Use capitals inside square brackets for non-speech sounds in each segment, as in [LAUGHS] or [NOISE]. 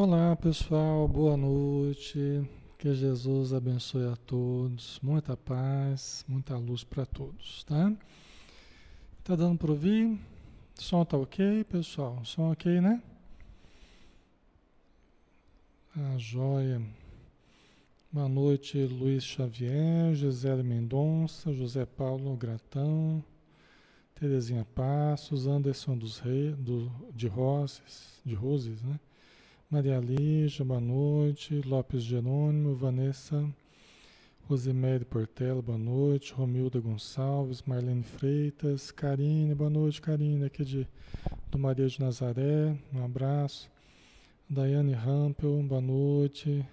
Olá pessoal, boa noite. Que Jesus abençoe a todos. Muita paz, muita luz para todos, tá? Tá dando para ouvir? Som tá ok, pessoal? Som ok, né? A ah, joia. Boa noite, Luiz Xavier, Gisele Mendonça, José Paulo Gratão, Terezinha Passos, Anderson dos Reis, do, de Roses, de Roses, né? Maria Lígia, boa noite. Lopes Jerônimo, Vanessa Rosemary Portela, boa noite. Romilda Gonçalves, Marlene Freitas, Karine, boa noite, Karine, aqui de, do Maria de Nazaré, um abraço. Daiane Rampel, boa noite.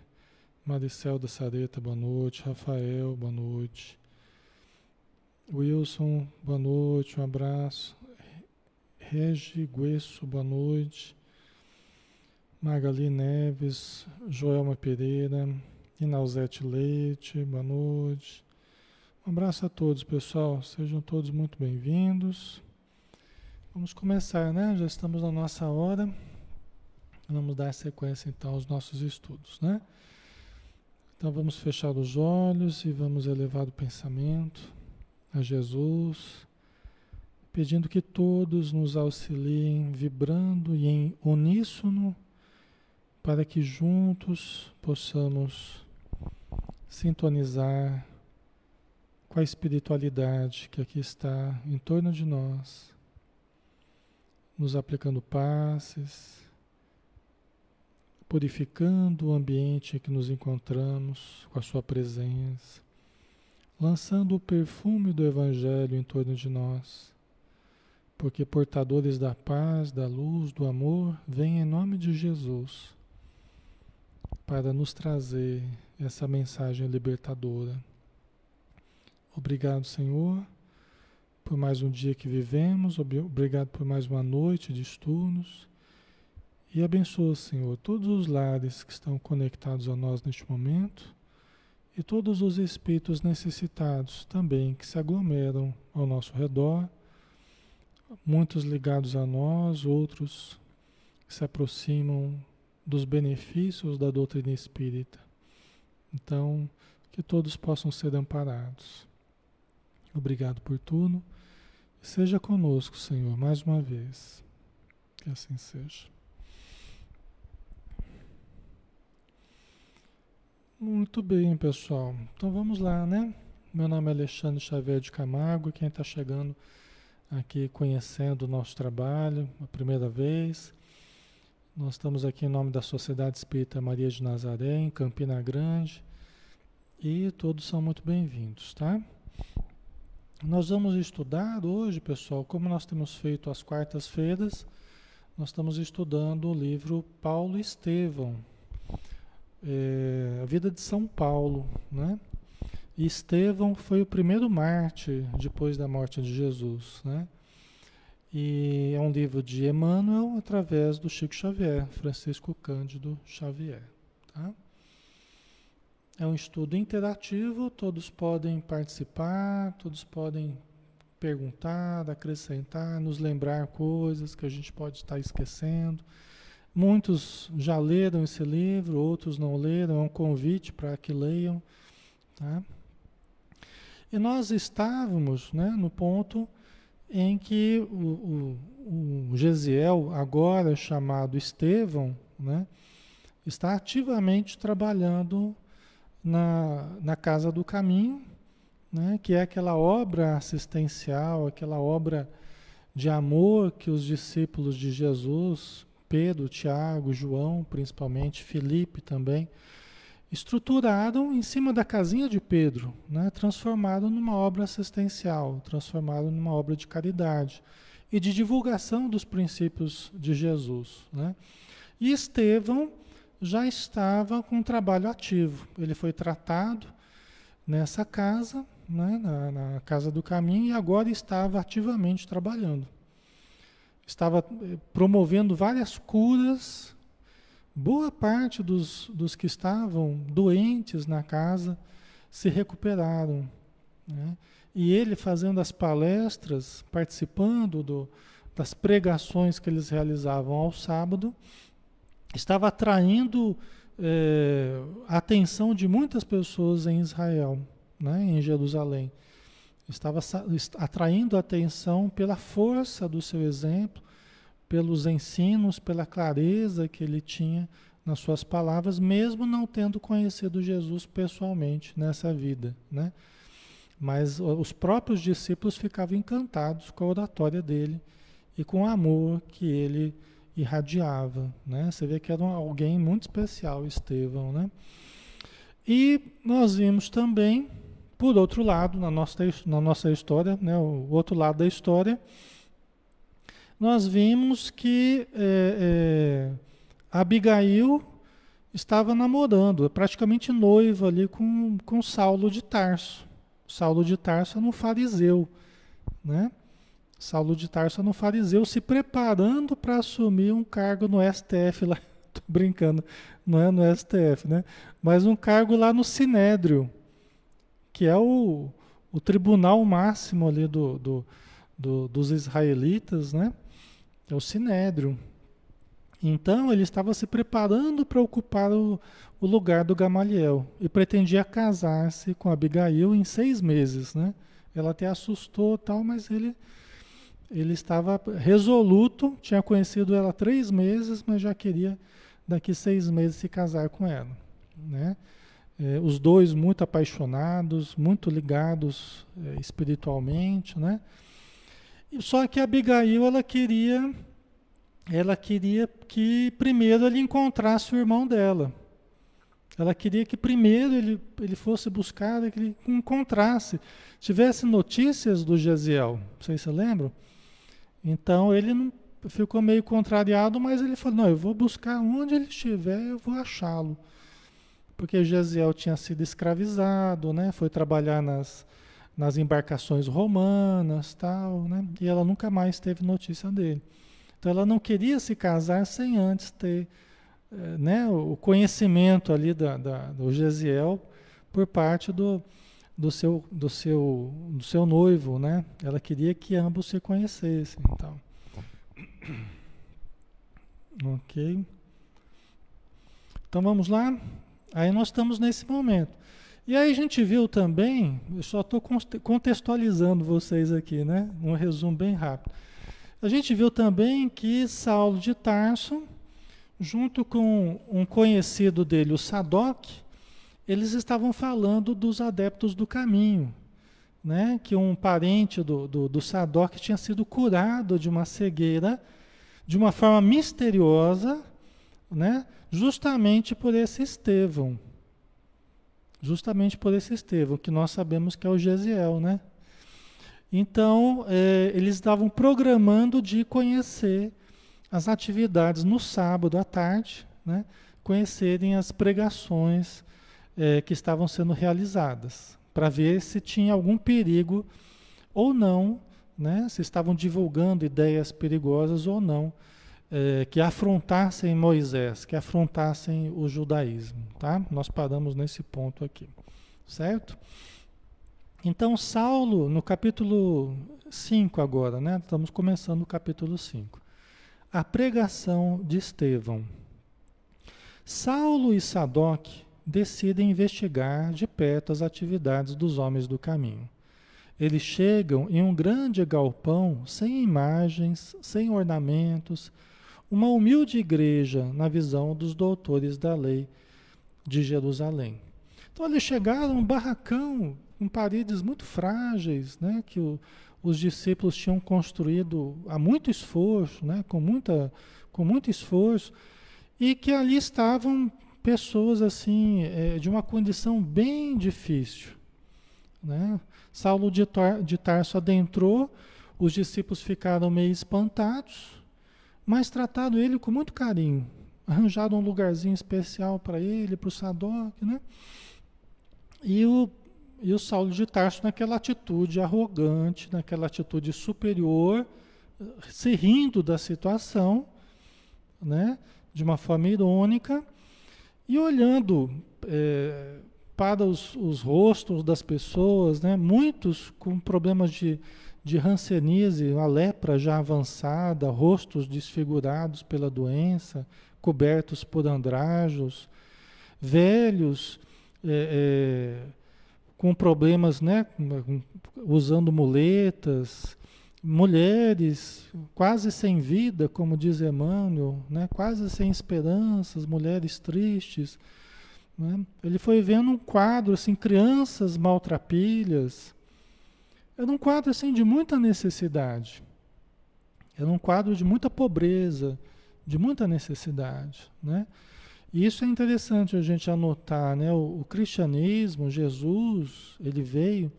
Maricel da Sareta, boa noite. Rafael, boa noite. Wilson, boa noite, um abraço. Regi Guesso, boa noite. Magali Neves, Joelma Pereira, Inauzete Leite, boa noite. Um abraço a todos, pessoal. Sejam todos muito bem-vindos. Vamos começar, né? Já estamos na nossa hora. Vamos dar sequência então aos nossos estudos, né? Então vamos fechar os olhos e vamos elevar o pensamento a Jesus, pedindo que todos nos auxiliem, vibrando e em uníssono para que juntos possamos sintonizar com a espiritualidade que aqui está em torno de nós, nos aplicando passes, purificando o ambiente em que nos encontramos com a Sua presença, lançando o perfume do Evangelho em torno de nós, porque portadores da paz, da luz, do amor, vêm em nome de Jesus para nos trazer essa mensagem libertadora. Obrigado, Senhor, por mais um dia que vivemos, obrigado por mais uma noite de estudos. E abençoa, Senhor, todos os lares que estão conectados a nós neste momento e todos os espíritos necessitados também que se aglomeram ao nosso redor, muitos ligados a nós, outros que se aproximam dos benefícios da doutrina espírita. Então, que todos possam ser amparados. Obrigado por tudo. Seja conosco, Senhor, mais uma vez. Que assim seja. Muito bem, pessoal. Então vamos lá, né? Meu nome é Alexandre Xavier de Camargo. Quem está chegando aqui conhecendo o nosso trabalho a primeira vez, nós estamos aqui em nome da Sociedade Espírita Maria de Nazaré, em Campina Grande, e todos são muito bem-vindos, tá? Nós vamos estudar hoje, pessoal, como nós temos feito às quartas-feiras, nós estamos estudando o livro Paulo Estevão, é, a vida de São Paulo, né? E Estevão foi o primeiro mártir depois da morte de Jesus, né? E é um livro de Emmanuel através do Chico Xavier, Francisco Cândido Xavier. Tá? É um estudo interativo, todos podem participar, todos podem perguntar, acrescentar, nos lembrar coisas que a gente pode estar esquecendo. Muitos já leram esse livro, outros não leram, é um convite para que leiam. Tá? E nós estávamos né, no ponto em que o, o, o Gesiel, agora chamado Estevão, né, está ativamente trabalhando na, na Casa do Caminho, né, que é aquela obra assistencial, aquela obra de amor que os discípulos de Jesus, Pedro, Tiago, João, principalmente, Felipe também, estruturaram em cima da casinha de Pedro, né? transformaram numa obra assistencial, transformaram numa obra de caridade e de divulgação dos princípios de Jesus. Né? E Estevão já estava com um trabalho ativo. Ele foi tratado nessa casa, né? na, na Casa do Caminho, e agora estava ativamente trabalhando. Estava eh, promovendo várias curas Boa parte dos, dos que estavam doentes na casa se recuperaram. Né? E ele fazendo as palestras, participando do, das pregações que eles realizavam ao sábado, estava atraindo é, a atenção de muitas pessoas em Israel, né, em Jerusalém. Estava atraindo a atenção pela força do seu exemplo, pelos ensinos, pela clareza que ele tinha nas suas palavras, mesmo não tendo conhecido Jesus pessoalmente nessa vida, né? Mas os próprios discípulos ficavam encantados com a oratória dele e com o amor que ele irradiava, né? Você vê que era alguém muito especial, Estevão, né? E nós vimos também, por outro lado, na nossa, na nossa história, né, o outro lado da história, nós vimos que é, é, Abigail estava namorando, praticamente noiva ali com, com Saulo de Tarso. Saulo de Tarso era um fariseu, né? Saulo de Tarso era um fariseu se preparando para assumir um cargo no STF lá. [LAUGHS] Brincando, não é no STF, né? Mas um cargo lá no Sinédrio, que é o, o tribunal máximo ali do, do, do, dos israelitas, né? É o Sinédrio. Então ele estava se preparando para ocupar o, o, lugar do Gamaliel e pretendia casar-se com Abigail em seis meses, né? Ela até assustou tal, mas ele ele estava resoluto, tinha conhecido ela três meses, mas já queria daqui seis meses se casar com ela, né? É, os dois muito apaixonados, muito ligados é, espiritualmente, né? Só que Abigail ela queria ela queria que primeiro ele encontrasse o irmão dela. Ela queria que primeiro ele, ele fosse buscar, que ele encontrasse, tivesse notícias do Gesiel. Vocês se lembram? Então ele não, ficou meio contrariado, mas ele falou: Não, eu vou buscar onde ele estiver, eu vou achá-lo. Porque Gesiel tinha sido escravizado, né? foi trabalhar nas, nas embarcações romanas, tal, né? e ela nunca mais teve notícia dele. Então ela não queria se casar sem antes ter eh, né, o conhecimento ali da, da, do Gesiel por parte do, do, seu, do, seu, do seu noivo. Né? Ela queria que ambos se conhecessem. Então. [COUGHS] Ok. Então vamos lá? Aí nós estamos nesse momento. E aí a gente viu também, eu só estou contextualizando vocês aqui, né? Um resumo bem rápido. A gente viu também que Saulo de Tarso, junto com um conhecido dele, o Sadoc, eles estavam falando dos adeptos do caminho, né? que um parente do, do, do Sadoc tinha sido curado de uma cegueira de uma forma misteriosa, né? justamente por esse Estevão. Justamente por esse Estevão, que nós sabemos que é o Gesiel, né? Então, é, eles estavam programando de conhecer as atividades no sábado à tarde, né? conhecerem as pregações é, que estavam sendo realizadas, para ver se tinha algum perigo ou não, né? se estavam divulgando ideias perigosas ou não, é, que afrontassem Moisés, que afrontassem o judaísmo. Tá? Nós paramos nesse ponto aqui, certo? Então, Saulo, no capítulo 5 agora, né? Estamos começando o capítulo 5. A pregação de Estevão. Saulo e Sadoc decidem investigar de perto as atividades dos homens do caminho. Eles chegam em um grande galpão sem imagens, sem ornamentos, uma humilde igreja na visão dos doutores da lei de Jerusalém. Então eles chegaram um barracão com paredes muito frágeis, né, que o, os discípulos tinham construído a muito esforço, né, com, muita, com muito esforço, e que ali estavam pessoas assim é, de uma condição bem difícil. Né? Saulo de, Tar, de Tarso adentrou, os discípulos ficaram meio espantados, mas trataram ele com muito carinho. Arranjaram um lugarzinho especial para ele, para o Sadoc, né? E o e o Saulo de Tarso naquela atitude arrogante, naquela atitude superior, se rindo da situação, né, de uma forma irônica, e olhando é, para os, os, rostos das pessoas, né, muitos com problemas de, de hanseníase, a lepra já avançada, rostos desfigurados pela doença, cobertos por andrajos, velhos é, é, com problemas, né, usando muletas, mulheres quase sem vida, como diz Emmanuel, né, quase sem esperanças, mulheres tristes. Né? Ele foi vendo um quadro, assim, crianças maltrapilhas. Era um quadro assim, de muita necessidade. Era um quadro de muita pobreza, de muita necessidade. Né? E isso é interessante a gente anotar. Né? O, o cristianismo, Jesus, ele veio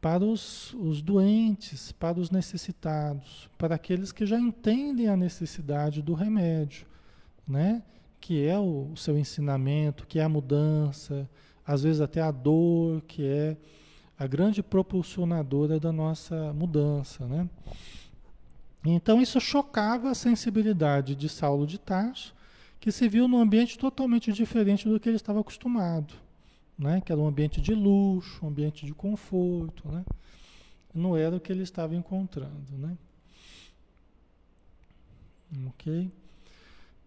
para os, os, doentes, para os necessitados, para aqueles que já entendem a necessidade do remédio, né? que é o, o seu ensinamento, que é a mudança, às vezes até a dor, que é a grande propulsionadora da nossa mudança. Né? Então isso chocava a sensibilidade de Saulo de Tarso, que se viu num ambiente totalmente diferente do que ele estava acostumado, né? que era um ambiente de luxo, um ambiente de conforto. Né? Não era o que ele estava encontrando. Né? Ok?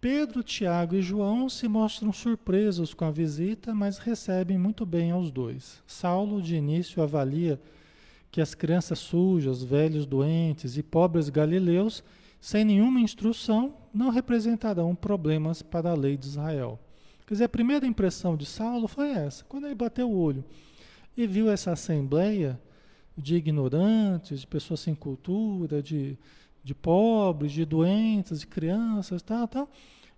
Pedro, Tiago e João se mostram surpresos com a visita, mas recebem muito bem aos dois. Saulo, de início, avalia que as crianças sujas, velhos doentes e pobres galileus, sem nenhuma instrução, não representarão problemas para a lei de Israel. Quer dizer, a primeira impressão de Saulo foi essa. Quando ele bateu o olho e viu essa assembleia de ignorantes, de pessoas sem cultura, de de pobres, de doentes, de crianças, tal, tal.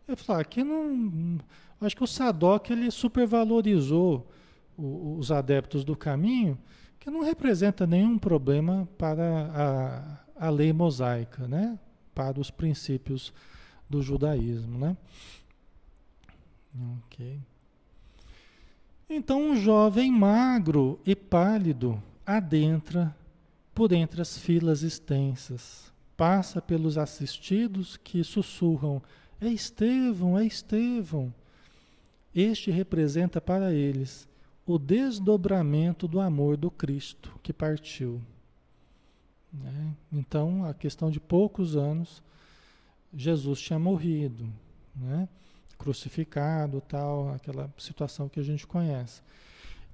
Eu falei, ah, aqui não. Acho que o Sadoc ele supervalorizou o, os adeptos do caminho, que não representa nenhum problema para a, a lei mosaica, né? Para os princípios do judaísmo, né? Ok. Então um jovem magro e pálido adentra por entre as filas extensas passa pelos assistidos que sussurram: É Estevão, é Estevão. Este representa para eles o desdobramento do amor do Cristo que partiu. Né? Então, a questão de poucos anos, Jesus tinha morrido, né? crucificado, tal, aquela situação que a gente conhece.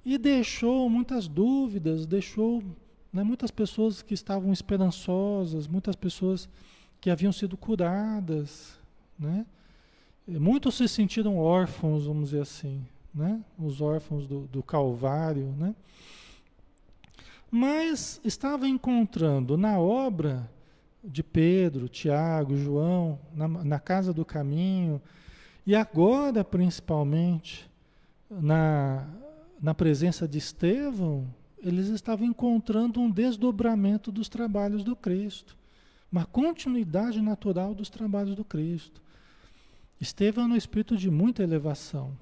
E deixou muitas dúvidas, deixou né? Muitas pessoas que estavam esperançosas, muitas pessoas que haviam sido curadas, né? Muitos se sentiram órfãos, vamos dizer assim, né? Os órfãos do, do Calvário, né? Mas estava encontrando na obra de Pedro, Tiago, João, na, na casa do caminho, e agora principalmente na, na presença de Estevão, eles estavam encontrando um desdobramento dos trabalhos do Cristo, uma continuidade natural dos trabalhos do Cristo. Estevão no espírito de muita elevação.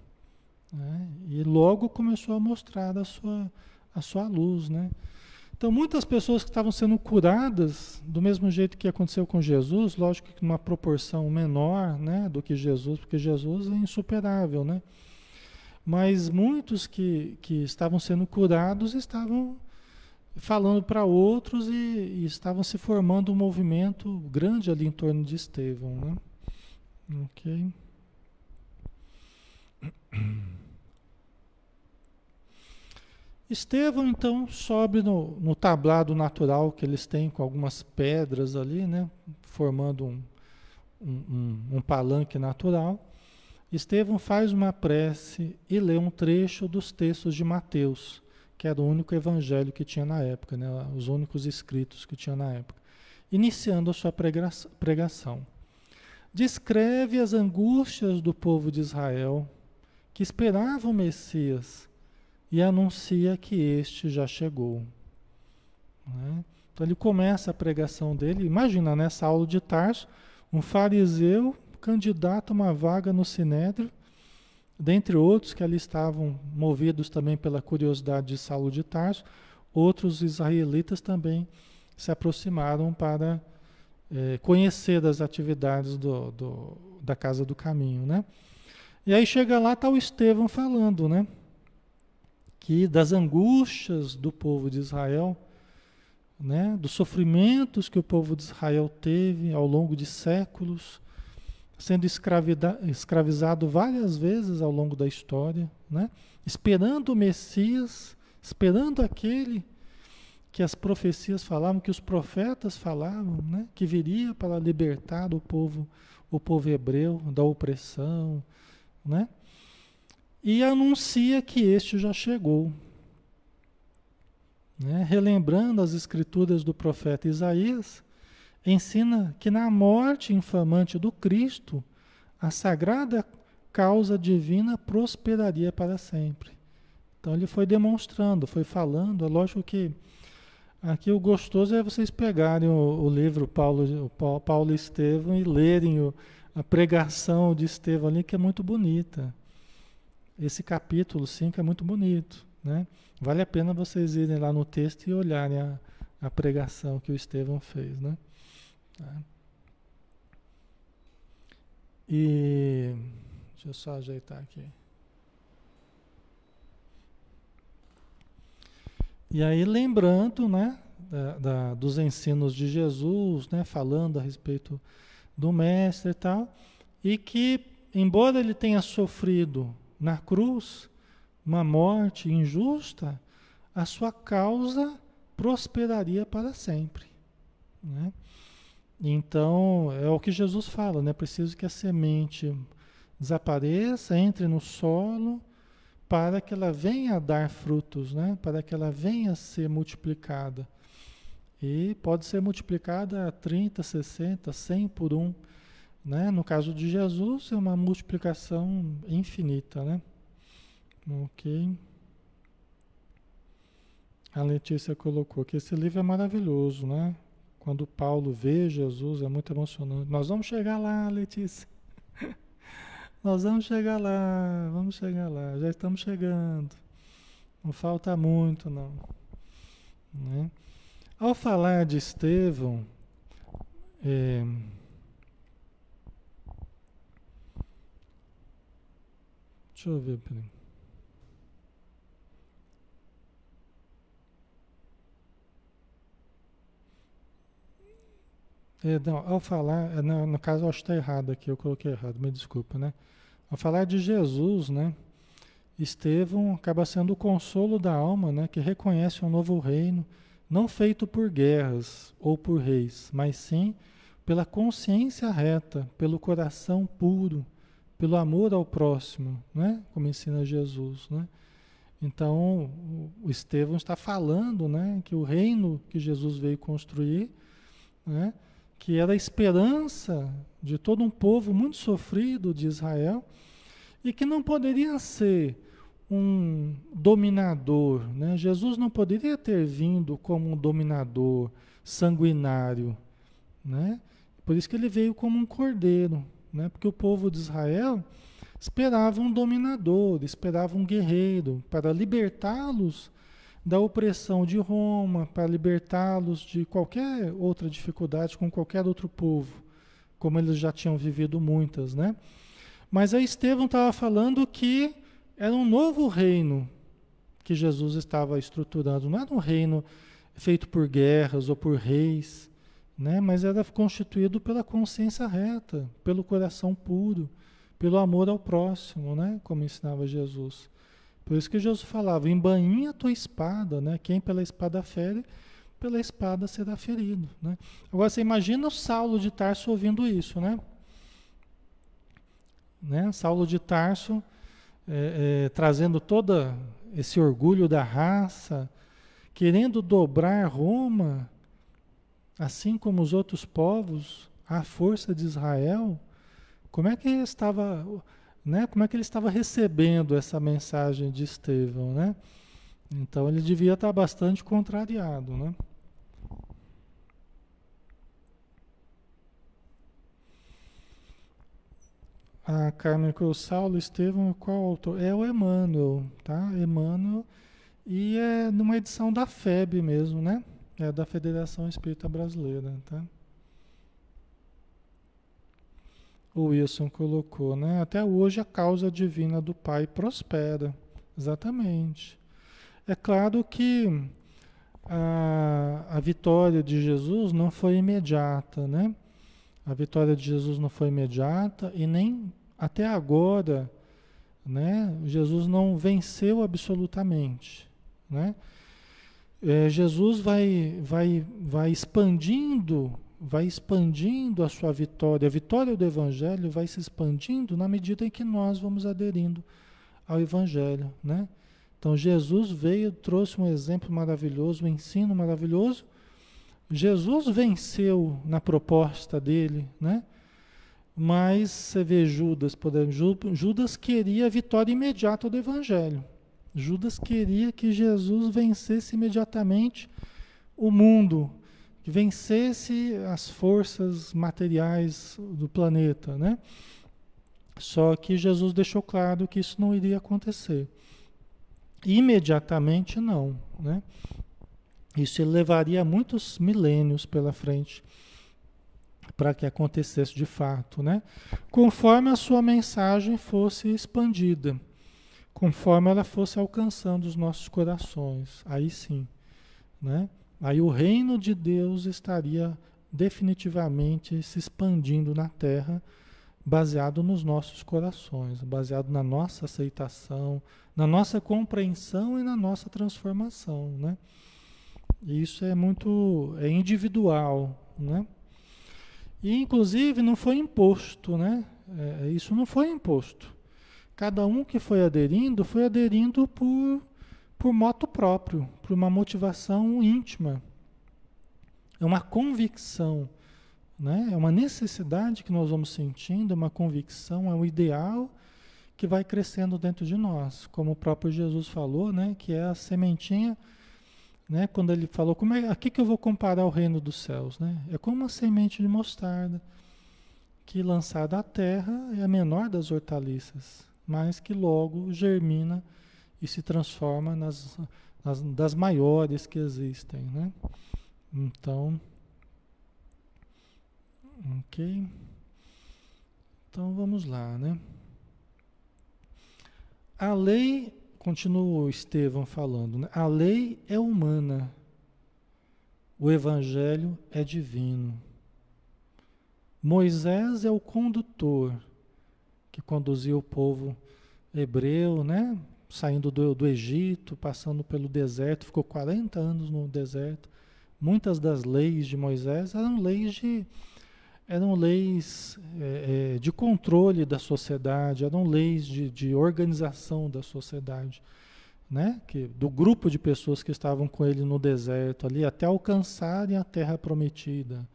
Né? E logo começou a mostrar a sua, a sua luz. Né? Então, muitas pessoas que estavam sendo curadas, do mesmo jeito que aconteceu com Jesus, lógico que numa proporção menor né, do que Jesus, porque Jesus é insuperável, né? Mas muitos que, que estavam sendo curados estavam falando para outros e, e, estavam se formando um movimento grande ali em torno de Estevão. Né? Ok. [CLEARS THROAT] Estevão, então, sobe no, no, tablado natural que eles têm com algumas pedras ali, né? formando um, um, um, um palanque natural. Estevão faz uma prece e lê um trecho dos textos de Mateus, que era o único evangelho que tinha na época, né? os únicos escritos que tinha na época, iniciando a sua pregação. Descreve as angústias do povo de Israel, que esperava o Messias, e anuncia que este já chegou. Né? Então ele começa a pregação dele, imagina nessa aula de Tarso, um fariseu candidato a uma vaga no Sinédrio, dentre outros que ali estavam movidos também pela curiosidade de Saulo de Tarso, outros israelitas também se aproximaram para é, conhecer das atividades do, do, da Casa do Caminho, né? E aí chega lá, está o Estevão falando, né? Que das angústias do povo de Israel, né? Dos sofrimentos que o povo de Israel teve ao longo de séculos, sendo escravizado várias vezes ao longo da história, né? esperando o Messias, esperando aquele que as profecias falavam, que os profetas falavam, né? que viria para libertar o povo, o povo hebreu da opressão, né? E anuncia que este já chegou. Né? Relembrando as escrituras do profeta Isaías, ensina que na morte infamante do Cristo, a sagrada causa divina prosperaria para sempre. Então ele foi demonstrando, foi falando. É lógico que aqui o gostoso é vocês pegarem o, o livro Paulo, o Paulo Estevão e lerem o, a pregação de Estevão ali, que é muito bonita. Esse capítulo 5 é muito bonito. Né? Vale a pena vocês irem lá no texto e olharem a, a pregação que o Estevão fez. Né? Tá? E deixa eu só ajeitar aqui. E aí lembrando, né, da, da, dos ensinos de Jesus, né, falando a respeito do mestre e tal, e que embora ele tenha sofrido na cruz uma morte injusta, a sua causa prosperaria para sempre, né? Então, é o que Jesus fala, né? Preciso que a semente desapareça, entre no solo, para que ela venha a dar frutos, né? Para que ela venha a ser multiplicada. E pode ser multiplicada a 30, 60, 100 por um. Né? No caso de Jesus, é uma multiplicação infinita, né? Ok. A Letícia colocou que esse livro é maravilhoso, né? Quando Paulo vê Jesus, é muito emocionante. Nós vamos chegar lá, Letícia. [LAUGHS] Nós vamos chegar lá, vamos chegar lá. Já estamos chegando. Não falta muito, não. Né? Ao falar de Estevão, é, deixa eu ver, peraí. É, não, ao falar, é, no, no caso acho que está errado aqui, eu coloquei errado, me desculpa, né? Ao falar de Jesus, né? Estevão acaba sendo o consolo da alma, né? Que reconhece um novo reino, não feito por guerras ou por reis, mas sim pela consciência reta, pelo coração puro, pelo amor ao próximo, né? Como ensina Jesus, né? Então, o Estevão está falando, né, que o reino que Jesus veio construir, né, que era a esperança de todo um povo muito sofrido de Israel e que não poderia ser um dominador. Né? Jesus não poderia ter vindo como um dominador sanguinário. Né? Por isso que ele veio como um cordeiro. Né? Porque o povo de Israel esperava um dominador, esperava um guerreiro para libertá-los da opressão de Roma, para libertá-los de qualquer outra dificuldade com qualquer outro povo, como eles já tinham vivido muitas, né? Mas aí Estevão estava falando que era um novo reino que Jesus estava estruturando, não era um reino feito por guerras ou por reis, né? mas era constituído pela consciência reta, pelo coração puro, pelo amor ao próximo, né? como ensinava Jesus. Por isso que Jesus falava: embainha a tua espada, né? Quem pela espada fere, pela espada será ferido. Né? Agora você imagina o Saulo de Tarso ouvindo isso, né? né? Saulo de Tarso é, é, trazendo todo esse orgulho da raça, querendo dobrar Roma, assim como os outros povos, à força de Israel. Como é que estava né? Como é que ele estava recebendo essa mensagem de Estevão, né? Então ele devia estar bastante contrariado, né? A Carmen Cruz Saulo Estevão, qual autor? É o Emmanuel, tá? Emmanuel. E é numa edição da FEB mesmo, né? É da Federação Espírita Brasileira, tá? O Wilson colocou, né? Até hoje a causa divina do Pai prospera. Exatamente. É claro que a, a vitória de Jesus não foi imediata, né? A vitória de Jesus não foi imediata e nem até agora, né? Jesus não venceu absolutamente, né? É, Jesus vai, vai, vai expandindo, vai expandindo a sua vitória. A vitória do Evangelho vai se expandindo na medida em que nós vamos aderindo ao Evangelho, né? Então Jesus veio, trouxe um exemplo maravilhoso, um ensino maravilhoso. Jesus venceu na proposta dele, né? Mas você vê Judas, exemplo, Judas queria a vitória imediata do Evangelho. Judas queria que Jesus vencesse imediatamente o mundo, que vencesse as forças materiais do planeta, né? Só que Jesus deixou claro que isso não iria acontecer. Imediatamente não, né? Isso levaria muitos milênios pela frente para que acontecesse de fato, né? Conforme a sua mensagem fosse expandida conforme ela fosse alcançando os nossos corações. Aí sim, né? Aí o reino de Deus estaria definitivamente se expandindo na terra, baseado nos nossos corações, baseado na nossa aceitação, na nossa compreensão e na nossa transformação, né? E isso é muito é individual, né? E inclusive não foi imposto, né? É, isso não foi imposto. Cada um que foi aderindo, foi aderindo por, por moto próprio, por uma motivação íntima. É uma convicção, né? é uma necessidade que nós vamos sentindo, é uma convicção, é um ideal que vai crescendo dentro de nós. Como o próprio Jesus falou, né? que é a sementinha. Né, quando ele falou, como é, a que, que eu vou comparar o reino dos céus? Né? É como uma semente de mostarda, que lançada à terra é a menor das hortaliças mas que logo germina e se transforma nas, nas das maiores que existem, né? Então, ok. Então vamos lá, né? A lei, continua o Estevão falando, né? a lei é humana, o evangelho é divino. Moisés é o condutor que conduziu o povo hebreu, né? Saindo do, do Egito, passando pelo deserto, ficou 40 anos no deserto. Muitas das leis de Moisés eram leis de, eram leis é, é, de controle da sociedade, eram leis de, de organização da sociedade. Né? Que, do grupo de pessoas que estavam com ele no deserto ali até alcançarem a terra prometida.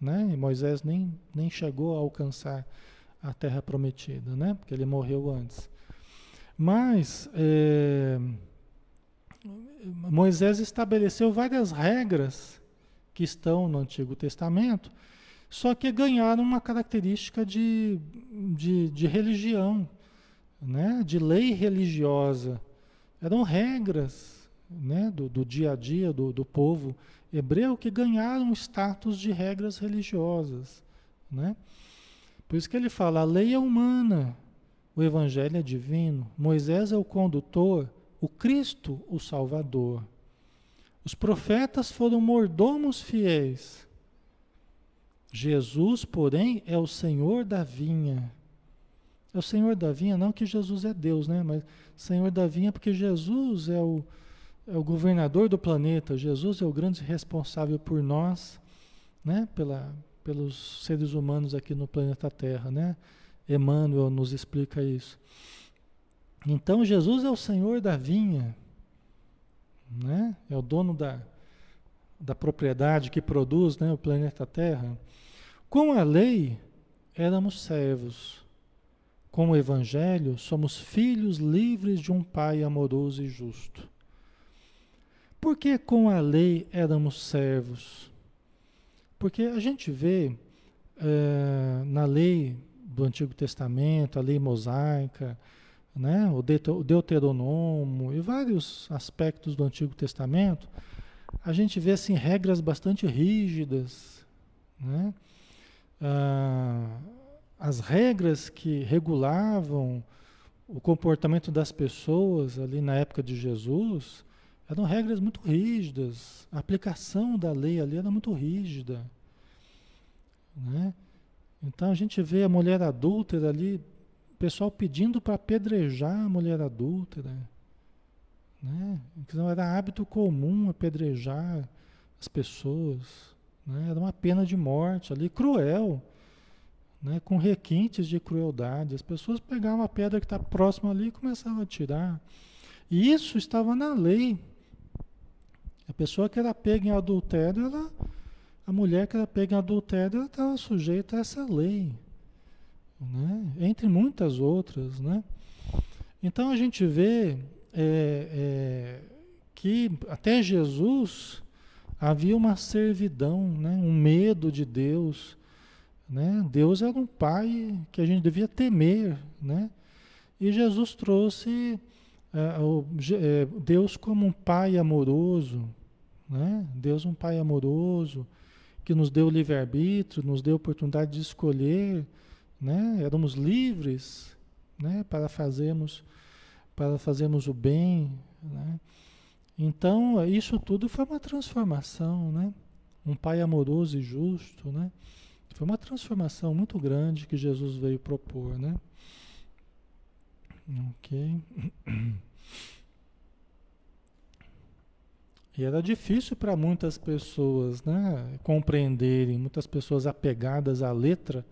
Né? E Moisés nem, nem chegou a alcançar a terra prometida, né? Porque ele morreu antes. Mas é, Moisés estabeleceu várias regras que estão no Antigo Testamento, só que ganharam uma característica de, de, de religião, né? de lei religiosa. Eram regras né? do, do dia a dia do, do povo hebreu que ganharam status de regras religiosas. Né? Por isso que ele fala, a lei é humana, o evangelho é divino, Moisés é o condutor, o Cristo o Salvador. Os profetas foram mordomos fiéis. Jesus, porém, é o Senhor da vinha. É o Senhor da vinha, não que Jesus é Deus, né? Mas Senhor da vinha porque Jesus é o, é o governador do planeta. Jesus é o grande responsável por nós, né? Pela, pelos seres humanos aqui no planeta Terra, né? Emmanuel nos explica isso. Então Jesus é o Senhor da vinha, né? É o dono da, da propriedade que produz, né, o planeta Terra. Com a lei éramos servos. Com o evangelho somos filhos livres de um pai amoroso e justo. Por que com a lei éramos servos? Porque a gente vê é, na lei do Antigo Testamento, a lei mosaica, né, o Deuteronômio e vários aspectos do Antigo Testamento, a gente vê assim, regras bastante rígidas. Né? Ah, as regras que regulavam o comportamento das pessoas ali na época de Jesus eram regras muito rígidas. A aplicação da lei ali era muito rígida. Né? Então a gente vê a mulher adúltera ali, o pessoal pedindo para apedrejar a mulher adúltera. Né? Então era hábito comum apedrejar as pessoas. Né? Era uma pena de morte ali, cruel, né? com requintes de crueldade. As pessoas pegavam a pedra que está próxima ali e começavam a tirar. E isso estava na lei. A pessoa que era pega em adultério, ela, a mulher que era pega em adultério, ela estava sujeita a essa lei. Né? Entre muitas outras. Né? Então a gente vê é, é, que até Jesus havia uma servidão, né? um medo de Deus. Né? Deus era um pai que a gente devia temer. Né? E Jesus trouxe é, o, é, Deus como um pai amoroso. Né? Deus um pai amoroso que nos deu livre-arbítrio, nos deu oportunidade de escolher. Né? Éramos livres né? para fazermos para fazermos o bem. Né? Então, isso tudo foi uma transformação, né? Um pai amoroso e justo, né? Foi uma transformação muito grande que Jesus veio propor, né? Ok. [CLEARS THROAT] E era difícil para muitas pessoas, né, compreenderem, muitas pessoas apegadas à letra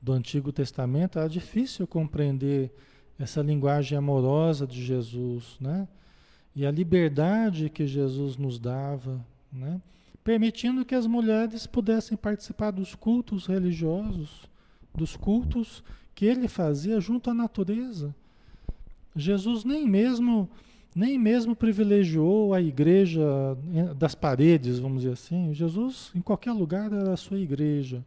do Antigo Testamento, era difícil compreender essa linguagem amorosa de Jesus, né? E a liberdade que Jesus nos dava, né? Permitindo que as mulheres pudessem participar dos cultos religiosos, dos cultos que ele fazia junto à natureza. Jesus nem mesmo nem mesmo privilegiou a igreja eh, das paredes, vamos dizer assim. Jesus, em qualquer lugar, era a sua igreja.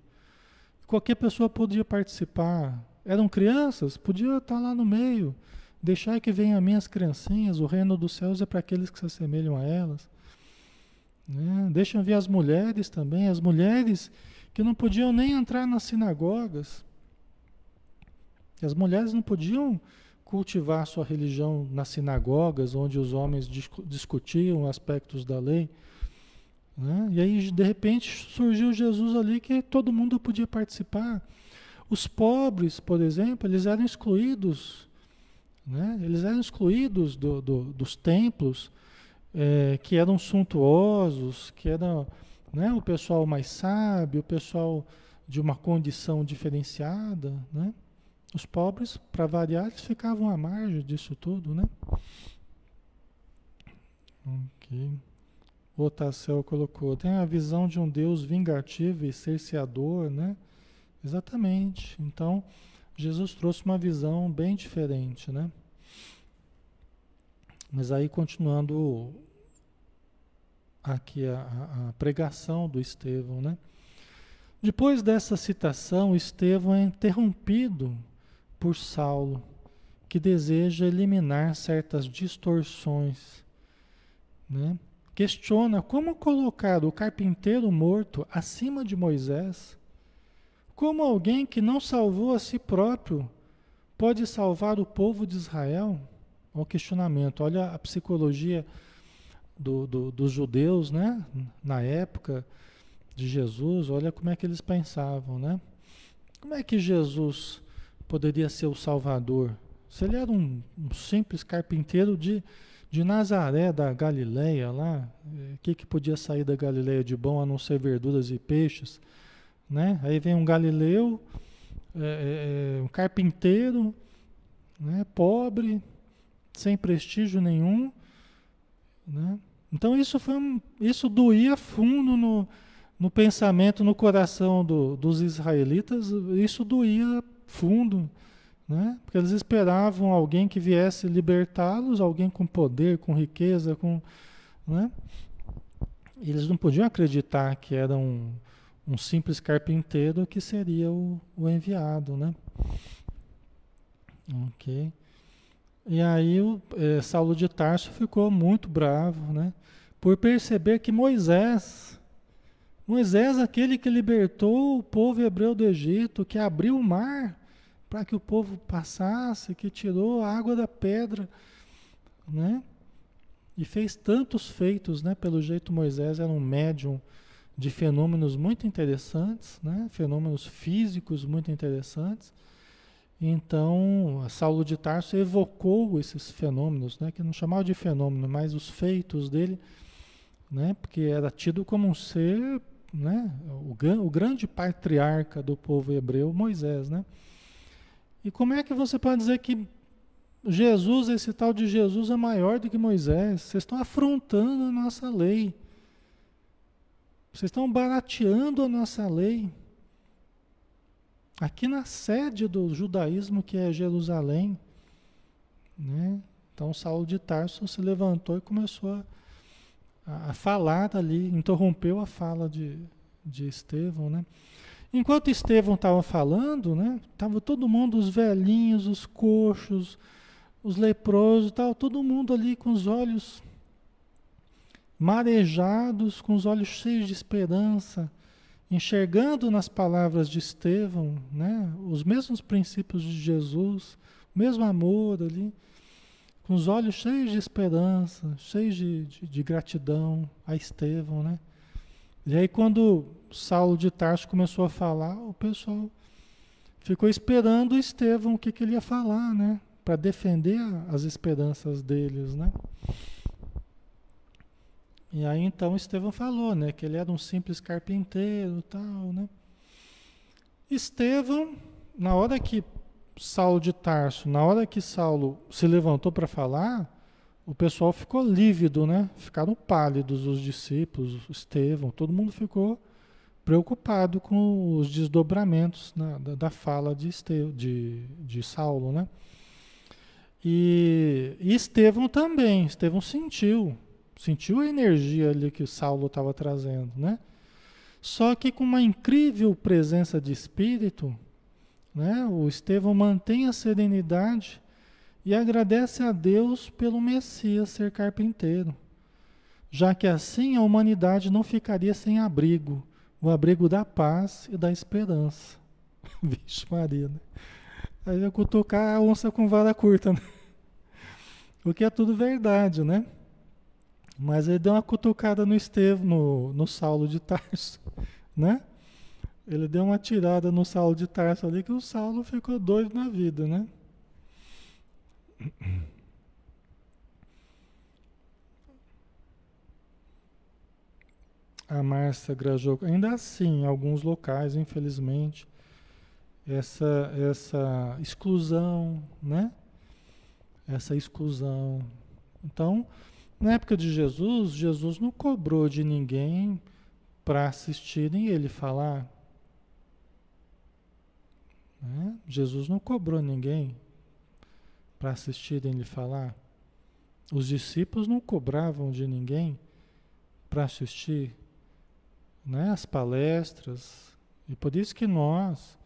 Qualquer pessoa podia participar, eram crianças, podia estar lá no meio. Deixar que venham as minhas criancinhas, o reino dos céus é para aqueles que se assemelham a elas. Né? Deixam vir as mulheres também, as mulheres que não podiam nem entrar nas sinagogas. As mulheres não podiam cultivar sua religião nas sinagogas, onde os homens discutiam aspectos da lei. Né? E aí, de repente, surgiu Jesus ali que todo mundo podia participar. Os pobres, por exemplo, eles eram excluídos, né? eles eram excluídos do, do, dos templos é, que eram suntuosos, que eram né, o pessoal mais sábio, o pessoal de uma condição diferenciada. Né? Os pobres, para variar, eles ficavam à margem disso tudo. Né? Ok. O Tassel colocou, tem a visão de um Deus vingativo e cerceador, né? Exatamente. Então, Jesus trouxe uma visão bem diferente, né? Mas aí, continuando aqui a, a, pregação do Estevão, né? Depois dessa citação, Estevão é interrompido por Saulo, que deseja eliminar certas distorções, né? Questiona como colocar o carpinteiro morto acima de Moisés como alguém que não salvou a si próprio pode salvar o povo de Israel? Olha o questionamento, olha a psicologia do, do, dos judeus, né? Na época de Jesus, olha como é que eles pensavam, né? Como é que Jesus poderia ser o Salvador? Se ele era um, um simples carpinteiro de, de Nazaré, da Galileia lá, o que, que podia sair da Galileia de bom a não ser verduras e peixes? Né? Aí vem um Galileu, é, é, é, um carpinteiro, né? pobre, sem prestígio nenhum. Né? Então isso foi um, isso doía fundo no, no pensamento, no coração do, dos israelitas, isso doía fundo, né? porque eles esperavam alguém que viesse libertá-los, alguém com poder, com riqueza, com, né? eles não podiam acreditar que era um, um simples carpinteiro que seria o, o enviado, né? Ok. E aí o é, Saulo de Tarso ficou muito bravo, né? Por perceber que Moisés, Moisés, aquele que libertou o povo hebreu do Egito, que abriu o mar para que o povo passasse, que tirou a água da pedra, né? E fez tantos feitos, né? Pelo jeito Moisés era um médium de fenômenos muito interessantes, né? fenômenos físicos muito interessantes. Então, Saulo de Tarso evocou esses fenômenos, né? que não chamava de fenômeno, mas os feitos dele, né? porque era tido como um ser, né? o, o grande patriarca do povo hebreu, Moisés. Né? E como é que você pode dizer que Jesus, esse tal de Jesus, é maior do que Moisés? Vocês estão afrontando a nossa lei. Vocês estão barateando a nossa lei. Aqui na sede do judaísmo, que é Jerusalém, né? Então Saulo de Tarso se levantou e começou a, a falar ali, interrompeu a fala de, de Estevão, né? Enquanto Estevão estava falando, né? Tava todo mundo, os velhinhos, os coxos, os leprosos, tal, todo mundo ali com os olhos marejados, com os olhos cheios de esperança, enxergando nas palavras de Estevão, né, os mesmos princípios de Jesus, o mesmo amor ali, com os olhos cheios de esperança, cheios de, de, de gratidão a Estevão, né? E aí quando Saulo de Tarso começou a falar, o pessoal ficou esperando Estevão o que, que ele ia falar, né? Para defender as esperanças deles, né? E aí então Estevão falou, né, que ele era um simples carpinteiro, tal, né? Estevão, na hora que Saulo de Tarso, na hora que Saulo se levantou para falar, o pessoal ficou lívido, né? Ficaram pálidos os discípulos, Estevão, todo mundo ficou preocupado com os desdobramentos né, da, da, fala de, Estevão, de, de Saulo, né? E, e Estevão também, Estevão sentiu, sentiu a energia ali que Saulo estava trazendo, né? Só que com uma incrível presença de espírito, né? O Estevão mantém a serenidade e agradece a Deus pelo Messias ser carpinteiro, já que assim a humanidade não ficaria sem abrigo, o abrigo da paz e da esperança. [LAUGHS] Vixe Maria, né? Aí vai cutucar a onça com vara curta, né? O que é tudo verdade, né? Mas ele deu uma cutucada no Estevão, no, no Saulo de Tarso, né? Ele deu uma tirada no Saulo de Tarso ali que o Saulo ficou doido na vida, né? A Márcia Grajou, ainda assim, em alguns locais, infelizmente, essa, essa exclusão, né? Essa exclusão. Então, na época de Jesus, Jesus não cobrou de ninguém para assistirem ele falar. Né? Jesus não cobrou ninguém para assistirem ele falar. Os discípulos não cobravam de ninguém para assistir né, as palestras. E por isso que nós,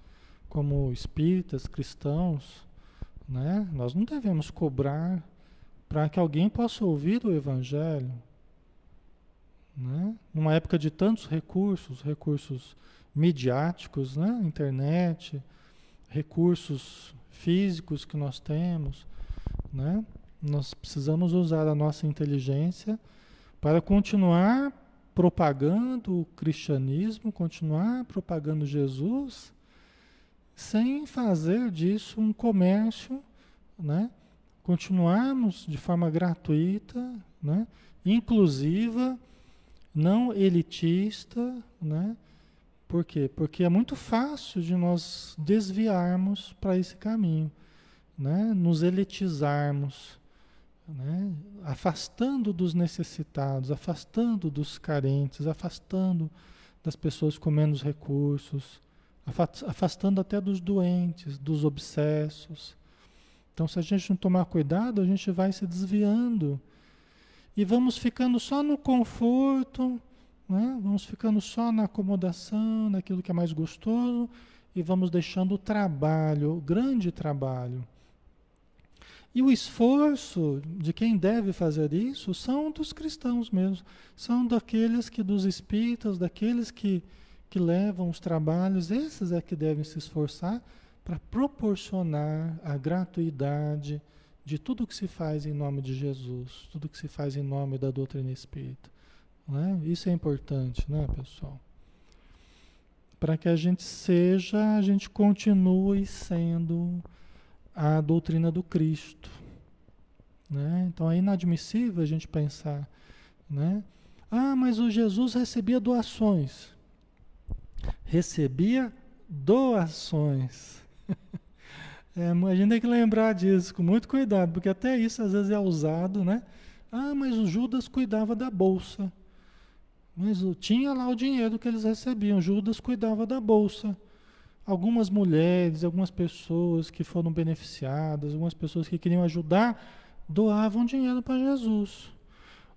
como espíritas, cristãos, né, nós não devemos cobrar para que alguém possa ouvir o Evangelho. Né? Numa época de tantos recursos, recursos midiáticos, né? internet, recursos físicos que nós temos, né? nós precisamos usar a nossa inteligência para continuar propagando o cristianismo, continuar propagando Jesus, sem fazer disso um comércio, né? continuarmos de forma gratuita, né? inclusiva, não elitista, né? Por quê? Porque é muito fácil de nós desviarmos para esse caminho, né? Nos elitizarmos, né? Afastando dos necessitados, afastando dos carentes, afastando das pessoas com menos recursos, afastando até dos doentes, dos obsessos, então, se a gente não tomar cuidado, a gente vai se desviando. E vamos ficando só no conforto, né? vamos ficando só na acomodação, naquilo que é mais gostoso, e vamos deixando o trabalho, o grande trabalho. E o esforço de quem deve fazer isso são dos cristãos mesmo, são daqueles que, dos espíritas, daqueles que, que levam os trabalhos, esses é que devem se esforçar para proporcionar a gratuidade de tudo que se faz em nome de Jesus, tudo que se faz em nome da doutrina espírita. Né? Isso é importante, né, pessoal? para que a gente seja, a gente continue sendo a doutrina do Cristo. Né? Então é inadmissível a gente pensar, né? Ah, mas o Jesus recebia doações. Recebia doações. [LAUGHS] É, a gente tem que lembrar disso com muito cuidado, porque até isso às vezes é usado, né? Ah, mas o Judas cuidava da bolsa. Mas tinha lá o dinheiro que eles recebiam. Judas cuidava da bolsa. Algumas mulheres, algumas pessoas que foram beneficiadas, algumas pessoas que queriam ajudar, doavam dinheiro para Jesus.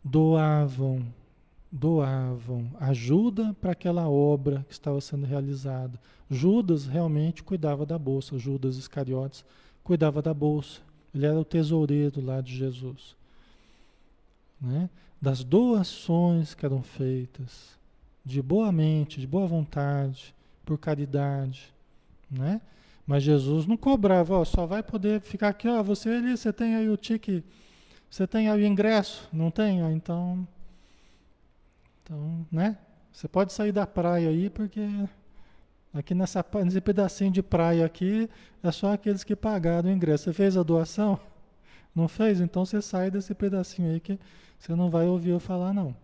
Doavam, doavam ajuda para aquela obra que estava sendo realizada. Judas realmente cuidava da bolsa, Judas Iscariotes cuidava da bolsa. Ele era o tesoureiro lá de Jesus né? Das doações que eram feitas, de boa mente, de boa vontade, por caridade, né? Mas Jesus não cobrava, ó, só vai poder ficar aqui, ó, você ali, você tem aí o tique, você tem aí o ingresso, não tem? Ó, então, então, né? Você pode sair da praia aí, porque aqui nessa, nesse pedacinho de praia aqui, é só aqueles que pagaram o ingresso. Você fez a doação? Não fez? Então você sai desse pedacinho aí que você não vai ouvir eu falar, não.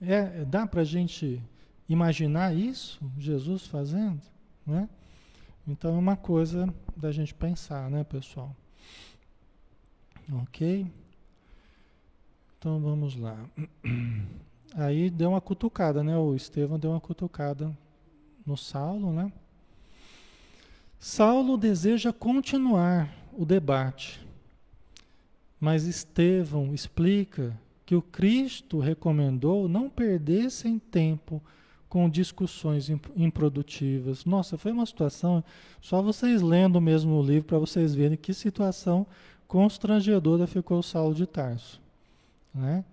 É, dá para a gente imaginar isso, Jesus fazendo? Né? Então é uma coisa da gente pensar, né, pessoal? Ok? Então vamos lá. [CLEARS THROAT] Aí deu uma cutucada, né? O Estevão deu uma cutucada no Saulo, né? Saulo deseja continuar o debate mas Estevão explica que o Cristo recomendou não perdessem tempo com discussões improdutivas. Nossa, foi uma situação, só vocês lendo mesmo o livro para vocês verem que situação constrangedora ficou o Saulo de Tarso, né?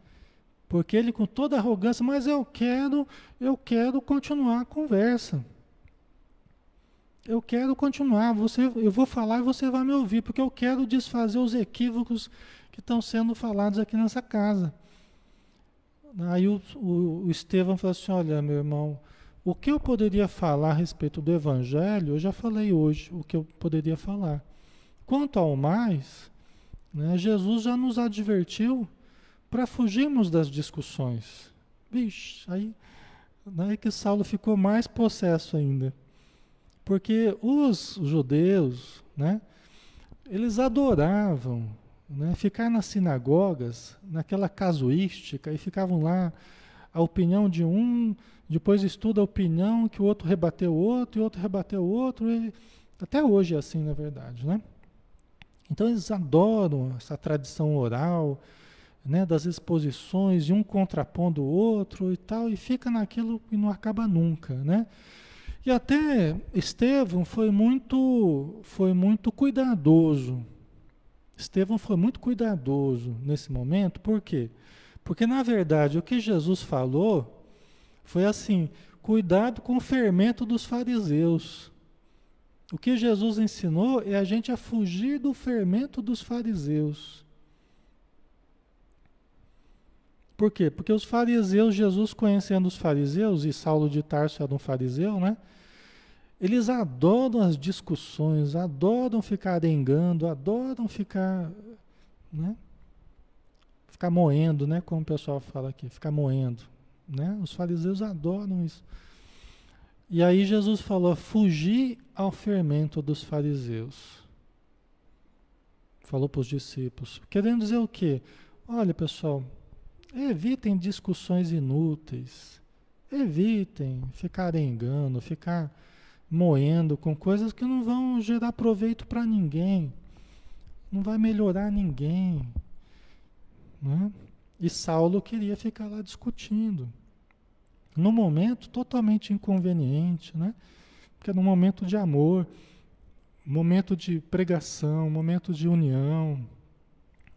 Porque ele com toda arrogância, mas eu quero, eu quero continuar a conversa. Eu quero continuar, você, eu vou falar e você vai me ouvir, porque eu quero desfazer os equívocos que estão sendo falados aqui nessa casa. Aí o, o, o Estevão falou assim: Olha, meu irmão, o que eu poderia falar a respeito do Evangelho, eu já falei hoje o que eu poderia falar. Quanto ao mais, né, Jesus já nos advertiu para fugirmos das discussões. Vixe, aí, aí que Saulo ficou mais possesso ainda. Porque os judeus, né, eles adoravam né? Ficar nas sinagogas, naquela casuística, e ficavam lá a opinião de um, depois estuda a opinião que o outro rebateu o outro, e o outro rebateu o outro, e até hoje é assim, na verdade, né? Então eles adoram essa tradição oral, né, das exposições, de um contrapondo o outro e tal, e fica naquilo e não acaba nunca, né? E até Estevão foi muito, foi muito cuidadoso Estevão foi muito cuidadoso nesse momento, por quê? Porque, na verdade, o que Jesus falou foi assim: cuidado com o fermento dos fariseus. O que Jesus ensinou é a gente a fugir do fermento dos fariseus. Por quê? Porque os fariseus, Jesus conhecendo os fariseus, e Saulo de Tarso era um fariseu, né? Eles adoram as discussões, adoram ficar arengando, adoram ficar, né? Ficar moendo, né? Como o pessoal fala aqui, ficar moendo, né? Os fariseus adoram isso. E aí Jesus falou: fugir ao fermento dos fariseus. Falou para os discípulos. Querendo dizer o quê? Olha, pessoal, evitem discussões inúteis. Evitem ficar arengando, ficar moendo com coisas que não vão gerar proveito para ninguém, não vai melhorar ninguém. Né? E Saulo queria ficar lá discutindo. No momento totalmente inconveniente, né? Porque no momento de amor, momento de pregação, momento de união,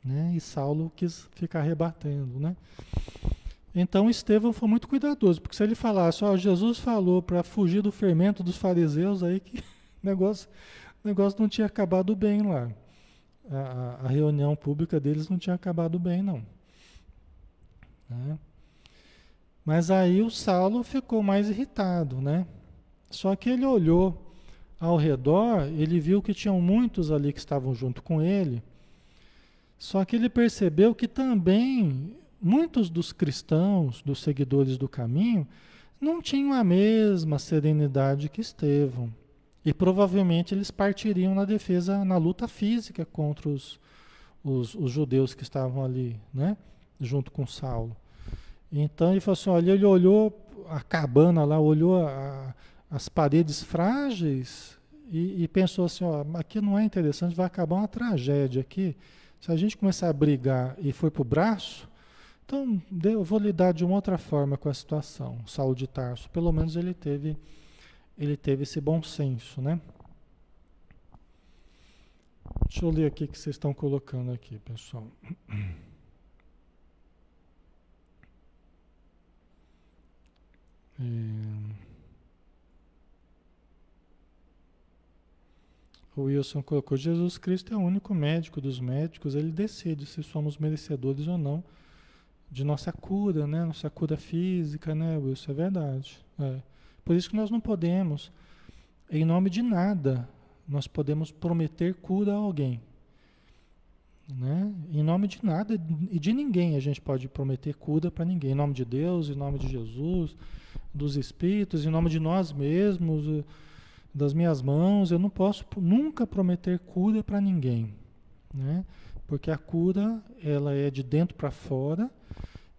né? E Saulo quis ficar rebatendo, né? Então Estevão foi muito cuidadoso, porque se ele falasse, ó, Jesus falou para fugir do fermento dos fariseus, aí que [LAUGHS] negócio, negócio não tinha acabado bem lá. A, a reunião pública deles não tinha acabado bem, não. Né? Mas aí o Saulo ficou mais irritado, né? Só que ele olhou ao redor, ele viu que tinham muitos ali que estavam junto com ele. Só que ele percebeu que também muitos dos cristãos, dos seguidores do caminho, não tinham a mesma serenidade que Estevão. E provavelmente eles partiriam na defesa, na luta física contra os, os, os judeus que estavam ali, né? Junto com Saulo. Então ele falou assim: olha, ele olhou a cabana lá, olhou a, as paredes frágeis e, e, pensou assim: ó, aqui não é interessante, vai acabar uma tragédia aqui. Se a gente começar a brigar e for para o braço, então eu vou lidar de uma outra forma com a situação. Saulo de Tarso, pelo menos ele teve, ele teve esse bom senso, né? Deixa eu ler aqui o que vocês estão colocando aqui, pessoal. É... O Wilson colocou: Jesus Cristo é o único médico dos médicos, ele decide se somos merecedores ou não de nossa cura, né? Nossa cura física, né, Wilson? É verdade. É. Por isso que nós não podemos, em nome de nada, nós podemos prometer cura a alguém. Né? Em nome de nada e de ninguém a gente pode prometer cura para ninguém. Em nome de Deus, em nome de Jesus, dos Espíritos, em nome de nós mesmos, das minhas mãos, eu não posso nunca prometer cura para ninguém. Né? Porque a cura ela é de dentro para fora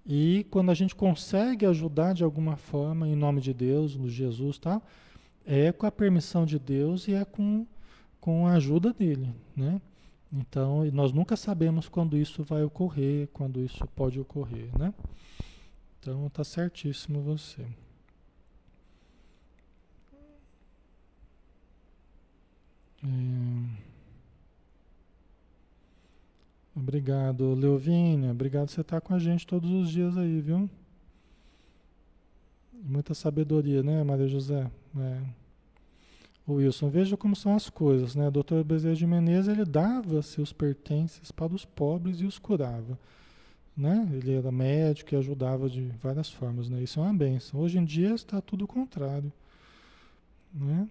e quando a gente consegue ajudar de alguma forma em nome de Deus, no Jesus, tá? É com a permissão de Deus e é com, com a ajuda dele, né? Então, nós nunca sabemos quando isso vai ocorrer, quando isso pode ocorrer, né? Então, tá certíssimo você. É... Obrigado, Leovínia. Obrigado você estar com a gente todos os dias aí, viu? Muita sabedoria, né, Maria José? É. O Wilson, veja como são as coisas, né? Doutor Bezerra de Menezes, ele dava seus pertences para os pobres e os curava, né? Ele era médico e ajudava de várias formas, né? Isso é uma benção. Hoje em dia está tudo o contrário, né?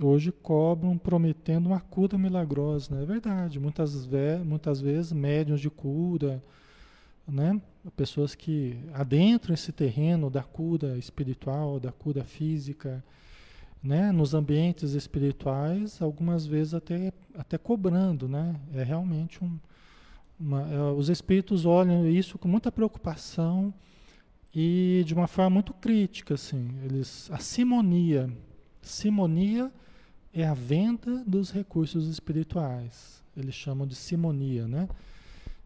Hoje cobram prometendo uma cura milagrosa, né? É verdade, muitas, ve muitas vezes médiums de cura, né? Pessoas que adentram esse terreno da cura espiritual, da cura física, né? Nos ambientes espirituais, algumas vezes até, até cobrando, né? É realmente um... Uma, é, os espíritos olham isso com muita preocupação e de uma forma muito crítica, assim. Eles, a simonia, simonia é a venda dos recursos espirituais. Eles chamam de simonia, né?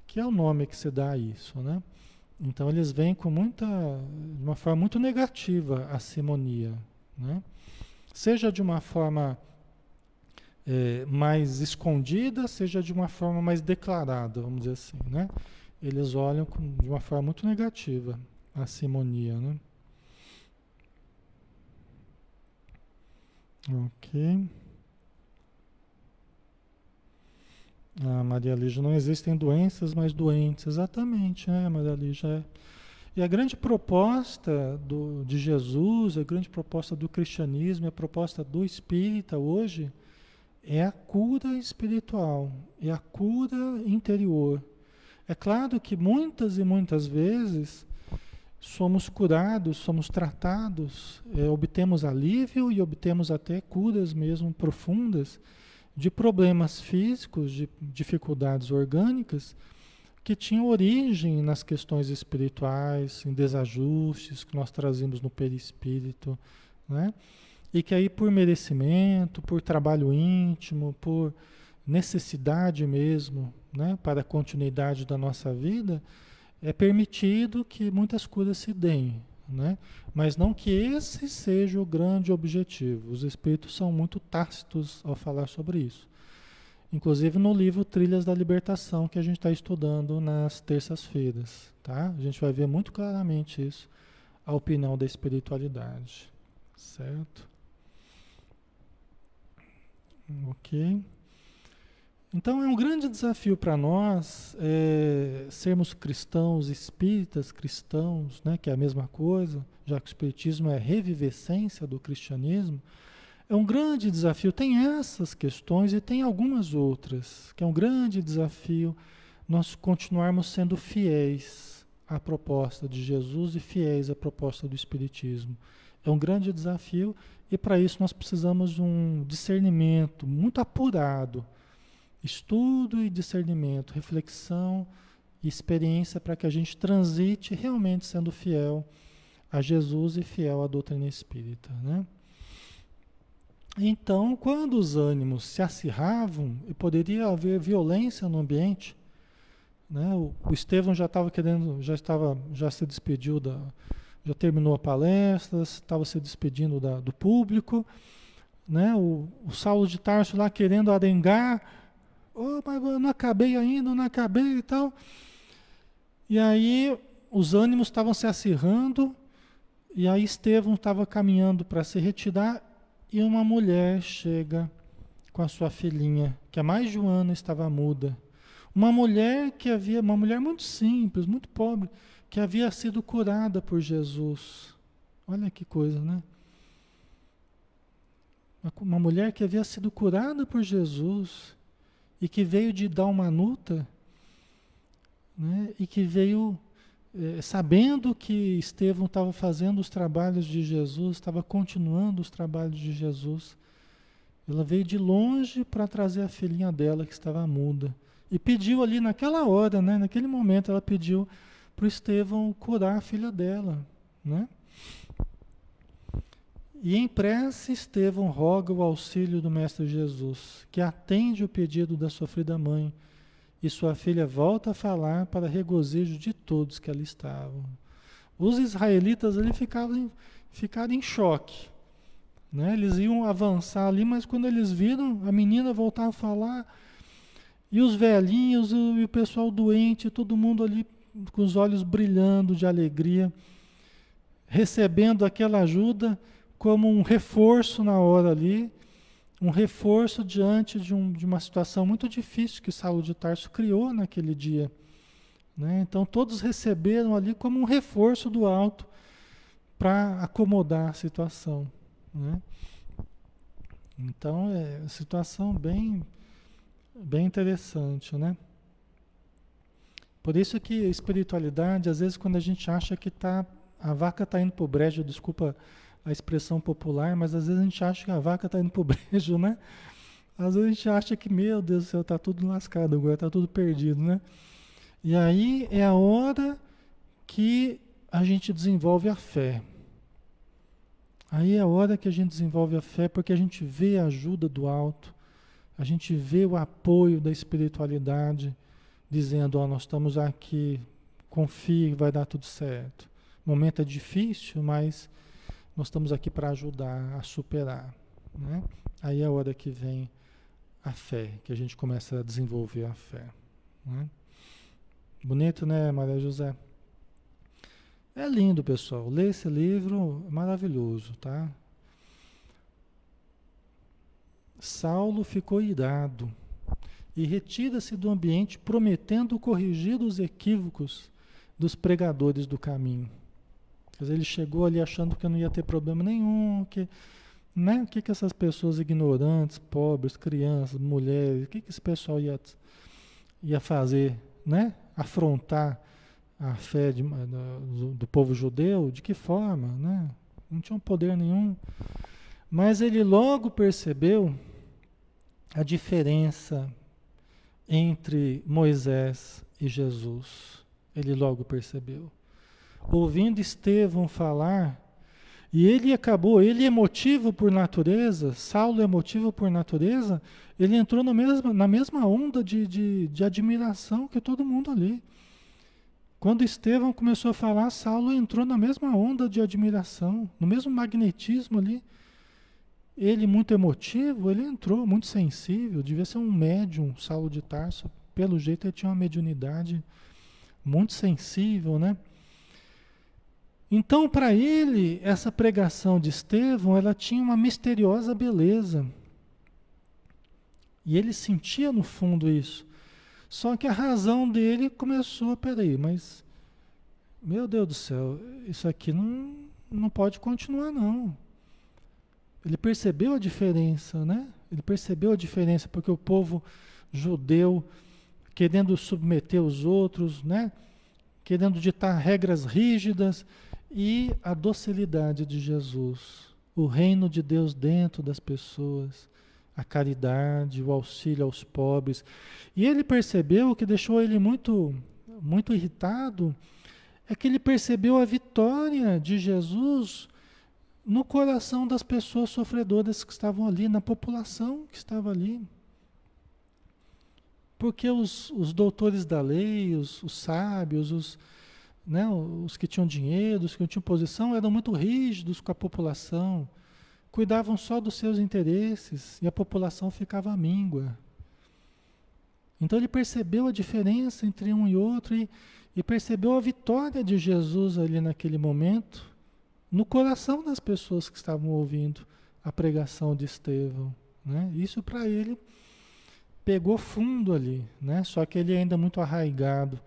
Que é o nome que se dá a isso, né? Então eles vêm com muita, de uma forma muito negativa a simonia, né? Seja de uma forma é, mais escondida, seja de uma forma mais declarada, vamos dizer assim, né? Eles olham com, de uma forma muito negativa a simonia, né? Ok. Ah, Maria Lígia, não existem doenças, mas doentes. Exatamente, né, Maria Lígia? É. E a grande proposta do, de Jesus, a grande proposta do cristianismo, a proposta do espírita hoje é a cura espiritual, é a cura interior. É claro que muitas e muitas vezes somos curados, somos tratados, é, obtemos alívio e obtemos até curas mesmo profundas de problemas físicos, de dificuldades orgânicas que tinham origem nas questões espirituais, em desajustes que nós trazemos no perispírito, né? E que aí por merecimento, por trabalho íntimo, por necessidade mesmo, né, para a continuidade da nossa vida, é permitido que muitas curas se deem, né? Mas não que esse seja o grande objetivo. Os espíritos são muito tácitos ao falar sobre isso. Inclusive no livro Trilhas da Libertação, que a gente está estudando nas terças-feiras. Tá? A gente vai ver muito claramente isso, a opinião da espiritualidade. Certo? Ok. Então é um grande desafio para nós é, sermos cristãos espíritas, cristãos, né, que é a mesma coisa, já que o espiritismo é revivescência do cristianismo. É um grande desafio. Tem essas questões e tem algumas outras, que é um grande desafio nós continuarmos sendo fiéis à proposta de Jesus e fiéis à proposta do Espiritismo. É um grande desafio e para isso nós precisamos de um discernimento muito apurado estudo e discernimento, reflexão e experiência para que a gente transite realmente sendo fiel a Jesus e fiel à doutrina espírita, né? Então, quando os ânimos se acirravam e poderia haver violência no ambiente, né? O, o Estevão já estava querendo, já estava, já se despediu da, já terminou a palestra, estava se despedindo da, do público, né? O, o Saulo de Tarso lá querendo arengar Oh, mas eu não acabei ainda, não acabei e tal. E aí os ânimos estavam se acirrando, e aí Estevão estava caminhando para se retirar, e uma mulher chega com a sua filhinha, que há mais de um ano estava muda. Uma mulher que havia, uma mulher muito simples, muito pobre, que havia sido curada por Jesus. Olha que coisa, né? Uma mulher que havia sido curada por Jesus e que veio de Dalmanuta, né, e que veio é, sabendo que Estevão estava fazendo os trabalhos de Jesus, estava continuando os trabalhos de Jesus. Ela veio de longe para trazer a filhinha dela que estava muda. E pediu ali naquela hora, né, naquele momento, ela pediu para o Estevão curar a filha dela. Né? E em prece, Estevão roga o auxílio do Mestre Jesus, que atende o pedido da sofrida mãe, e sua filha volta a falar para regozijo de todos que ali estavam. Os israelitas ali ficavam, ficaram em choque. Né? Eles iam avançar ali, mas quando eles viram a menina voltar a falar, e os velhinhos, e o pessoal doente, todo mundo ali com os olhos brilhando de alegria, recebendo aquela ajuda como um reforço na hora ali, um reforço diante de, um, de uma situação muito difícil que Saulo de Tarso criou naquele dia. Né? Então todos receberam ali como um reforço do alto para acomodar a situação. Né? Então é uma situação bem, bem interessante, né? Por isso que a espiritualidade, às vezes quando a gente acha que tá, a vaca está indo para o brejo, desculpa a expressão popular, mas às vezes a gente acha que a vaca está indo para o [LAUGHS] brejo, né? Às vezes a gente acha que, meu Deus do céu, está tudo lascado agora, está tudo perdido, né? E aí é a hora que a gente desenvolve a fé. Aí é a hora que a gente desenvolve a fé, porque a gente vê a ajuda do alto, a gente vê o apoio da espiritualidade, dizendo: Ó, oh, nós estamos aqui, confie, vai dar tudo certo. O momento é difícil, mas nós estamos aqui para ajudar a superar. Né? Aí é a hora que vem a fé, que a gente começa a desenvolver a fé. Né? Bonito, né, Maria José? É lindo, pessoal. Ler esse livro é maravilhoso, tá? Saulo ficou irado e retira-se do ambiente, prometendo corrigir os equívocos dos pregadores do caminho. Quer dizer, ele chegou ali achando que não ia ter problema nenhum, que, né? O que, que essas pessoas ignorantes, pobres, crianças, mulheres, o que, que esse pessoal ia, ia fazer, né? Afrontar a fé de, do, do povo judeu, de que forma, né? Não tinham poder nenhum. Mas ele logo percebeu a diferença entre Moisés e Jesus. Ele logo percebeu ouvindo Estevão falar, e ele acabou, ele emotivo por natureza, Saulo emotivo por natureza, ele entrou na mesma, na mesma onda de, de, de admiração que todo mundo ali. Quando Estevão começou a falar, Saulo entrou na mesma onda de admiração, no mesmo magnetismo ali. Ele muito emotivo, ele entrou muito sensível, devia ser um médium, Saulo de Tarso. Pelo jeito ele tinha uma mediunidade muito sensível, né? Então, para ele, essa pregação de Estevão, ela tinha uma misteriosa beleza. E ele sentia no fundo isso. Só que a razão dele começou, peraí, mas meu Deus do céu, isso aqui não, não pode continuar não. Ele percebeu a diferença, né? Ele percebeu a diferença porque o povo judeu querendo submeter os outros, né? Querendo ditar regras rígidas e a docilidade de Jesus, o reino de Deus dentro das pessoas, a caridade, o auxílio aos pobres. E ele percebeu o que deixou ele muito muito irritado é que ele percebeu a vitória de Jesus no coração das pessoas sofredoras que estavam ali, na população que estava ali. Porque os, os doutores da lei, os, os sábios, os, né, os que tinham dinheiro, os que tinham posição, eram muito rígidos com a população, cuidavam só dos seus interesses e a população ficava míngua. Então ele percebeu a diferença entre um e outro e, e percebeu a vitória de Jesus ali naquele momento no coração das pessoas que estavam ouvindo a pregação de Estevão. Né? Isso para ele pegou fundo ali, né? só que ele é ainda muito arraigado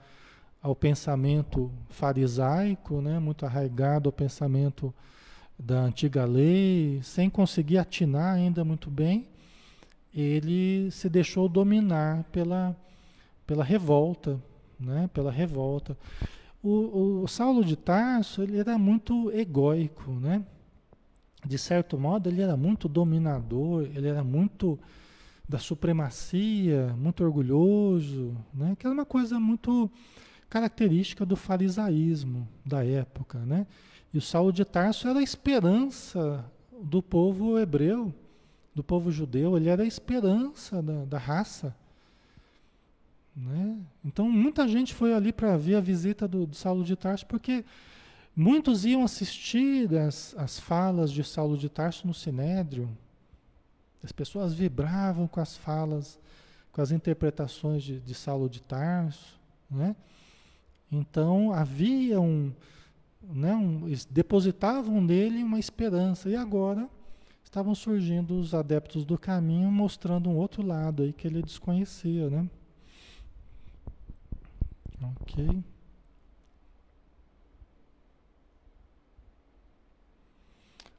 ao pensamento farisaico, né? muito arraigado ao pensamento da antiga lei, sem conseguir atinar ainda muito bem, ele se deixou dominar pela, pela revolta, né? pela revolta. O, o Saulo de Tarso ele era muito egóico, né? De certo modo, ele era muito dominador, ele era muito da supremacia, muito orgulhoso, né? Que era uma coisa muito característica do farisaísmo da época, né? E o Saulo de Tarso era a esperança do povo hebreu, do povo judeu, ele era a esperança da, da raça. Né? Então muita gente foi ali para ver a visita do, do, Saulo de Tarso, porque muitos iam assistir as, as falas de Saulo de Tarso no Sinédrio. As pessoas vibravam com as falas, com as interpretações de, de Saulo de Tarso. Né? Então havia um, né, um, depositavam nele uma esperança, e agora estavam surgindo os adeptos do caminho mostrando um outro lado aí que ele desconhecia, né? Ok.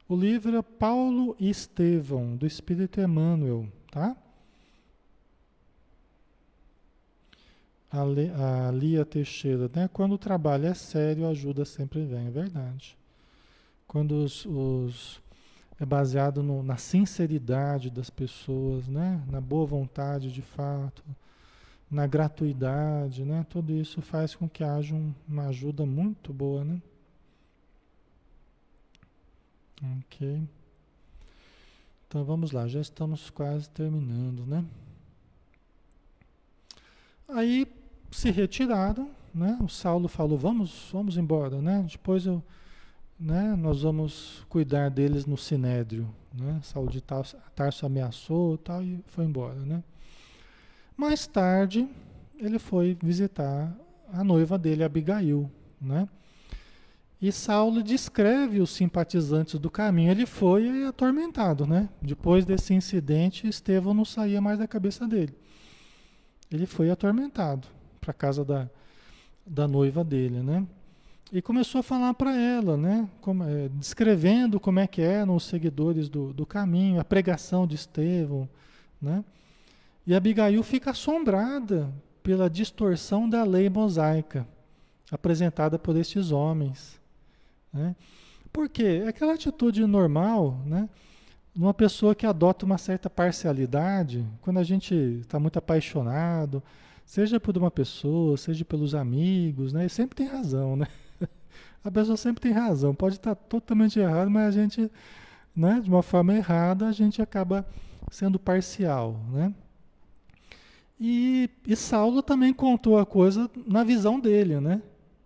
O livro é Paulo e Estevão, do Espírito Emmanuel, tá? A, Le, a Lia Teixeira, né? Quando o trabalho é sério, a ajuda sempre vem, é verdade. Quando os, os é baseado no, na sinceridade das pessoas, né? Na boa vontade de fato na gratuidade, né? Tudo isso faz com que haja um, uma ajuda muito boa, né? Ok. Então vamos lá, já estamos quase terminando, né? Aí se retiraram, né? O Saulo falou: "Vamos, vamos embora, né? Depois eu, né, nós vamos cuidar deles no sinédrio, né? Saulo de Tarso, Tarso ameaçou, tal e foi embora, né? Mais tarde, ele foi visitar a noiva dele, Abigail, né? E Saulo descreve os simpatizantes do caminho. Ele foi atormentado, né? Depois desse incidente, Estevão não saía mais da cabeça dele. Ele foi atormentado para casa da, da noiva dele, né? E começou a falar para ela, né? Como, é, descrevendo como é que eram os seguidores do, do caminho, a pregação de Estevão, né? E Abigail fica assombrada pela distorção da lei mosaica apresentada por estes homens. Né? Por quê? É aquela atitude normal, né? Uma pessoa que adota uma certa parcialidade, quando a gente está muito apaixonado, seja por uma pessoa, seja pelos amigos, né? E sempre tem razão, né? [LAUGHS] A pessoa sempre tem razão, pode estar totalmente errado, mas a gente, né, de uma forma errada, a gente acaba sendo parcial, né? E, e Saulo também contou a coisa na visão dele, né?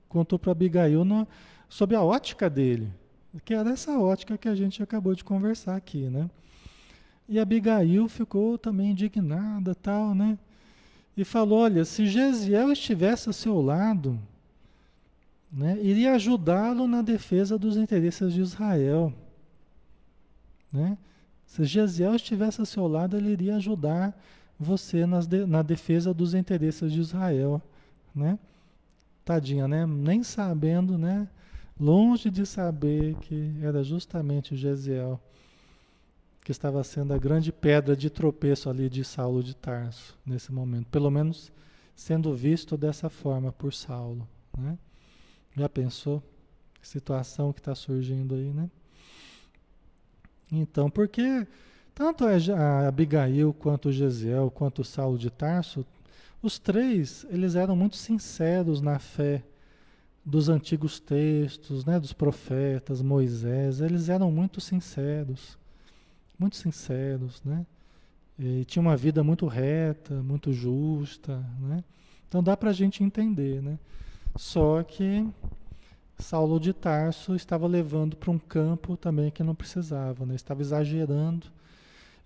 Contou para Abigail no, sob a ótica dele, que era essa ótica que a gente acabou de conversar aqui, né? E Abigail ficou também indignada, tal, né? E falou: olha, se Gesiel estivesse ao seu lado, né, iria ajudá-lo na defesa dos interesses de Israel. Né? Se Gesiel estivesse ao seu lado, ele iria ajudar você de, na defesa dos interesses de Israel, né? Tadinha, né? Nem sabendo, né? Longe de saber que era justamente Gesiel que estava sendo a grande pedra de tropeço ali de Saulo de Tarso nesse momento, pelo menos sendo visto dessa forma por Saulo, né? Já pensou? Que situação que está surgindo aí, né? Então, porque tanto a Abigail, quanto Gesiel, quanto Saulo de Tarso, os três, eles eram muito sinceros na fé dos antigos textos, né, dos profetas, Moisés, eles eram muito sinceros, muito sinceros, né? E tinha uma vida muito reta, muito justa, né? Então dá para a gente entender, né? Só que Saulo de Tarso estava levando para um campo também que não precisava, né? Estava exagerando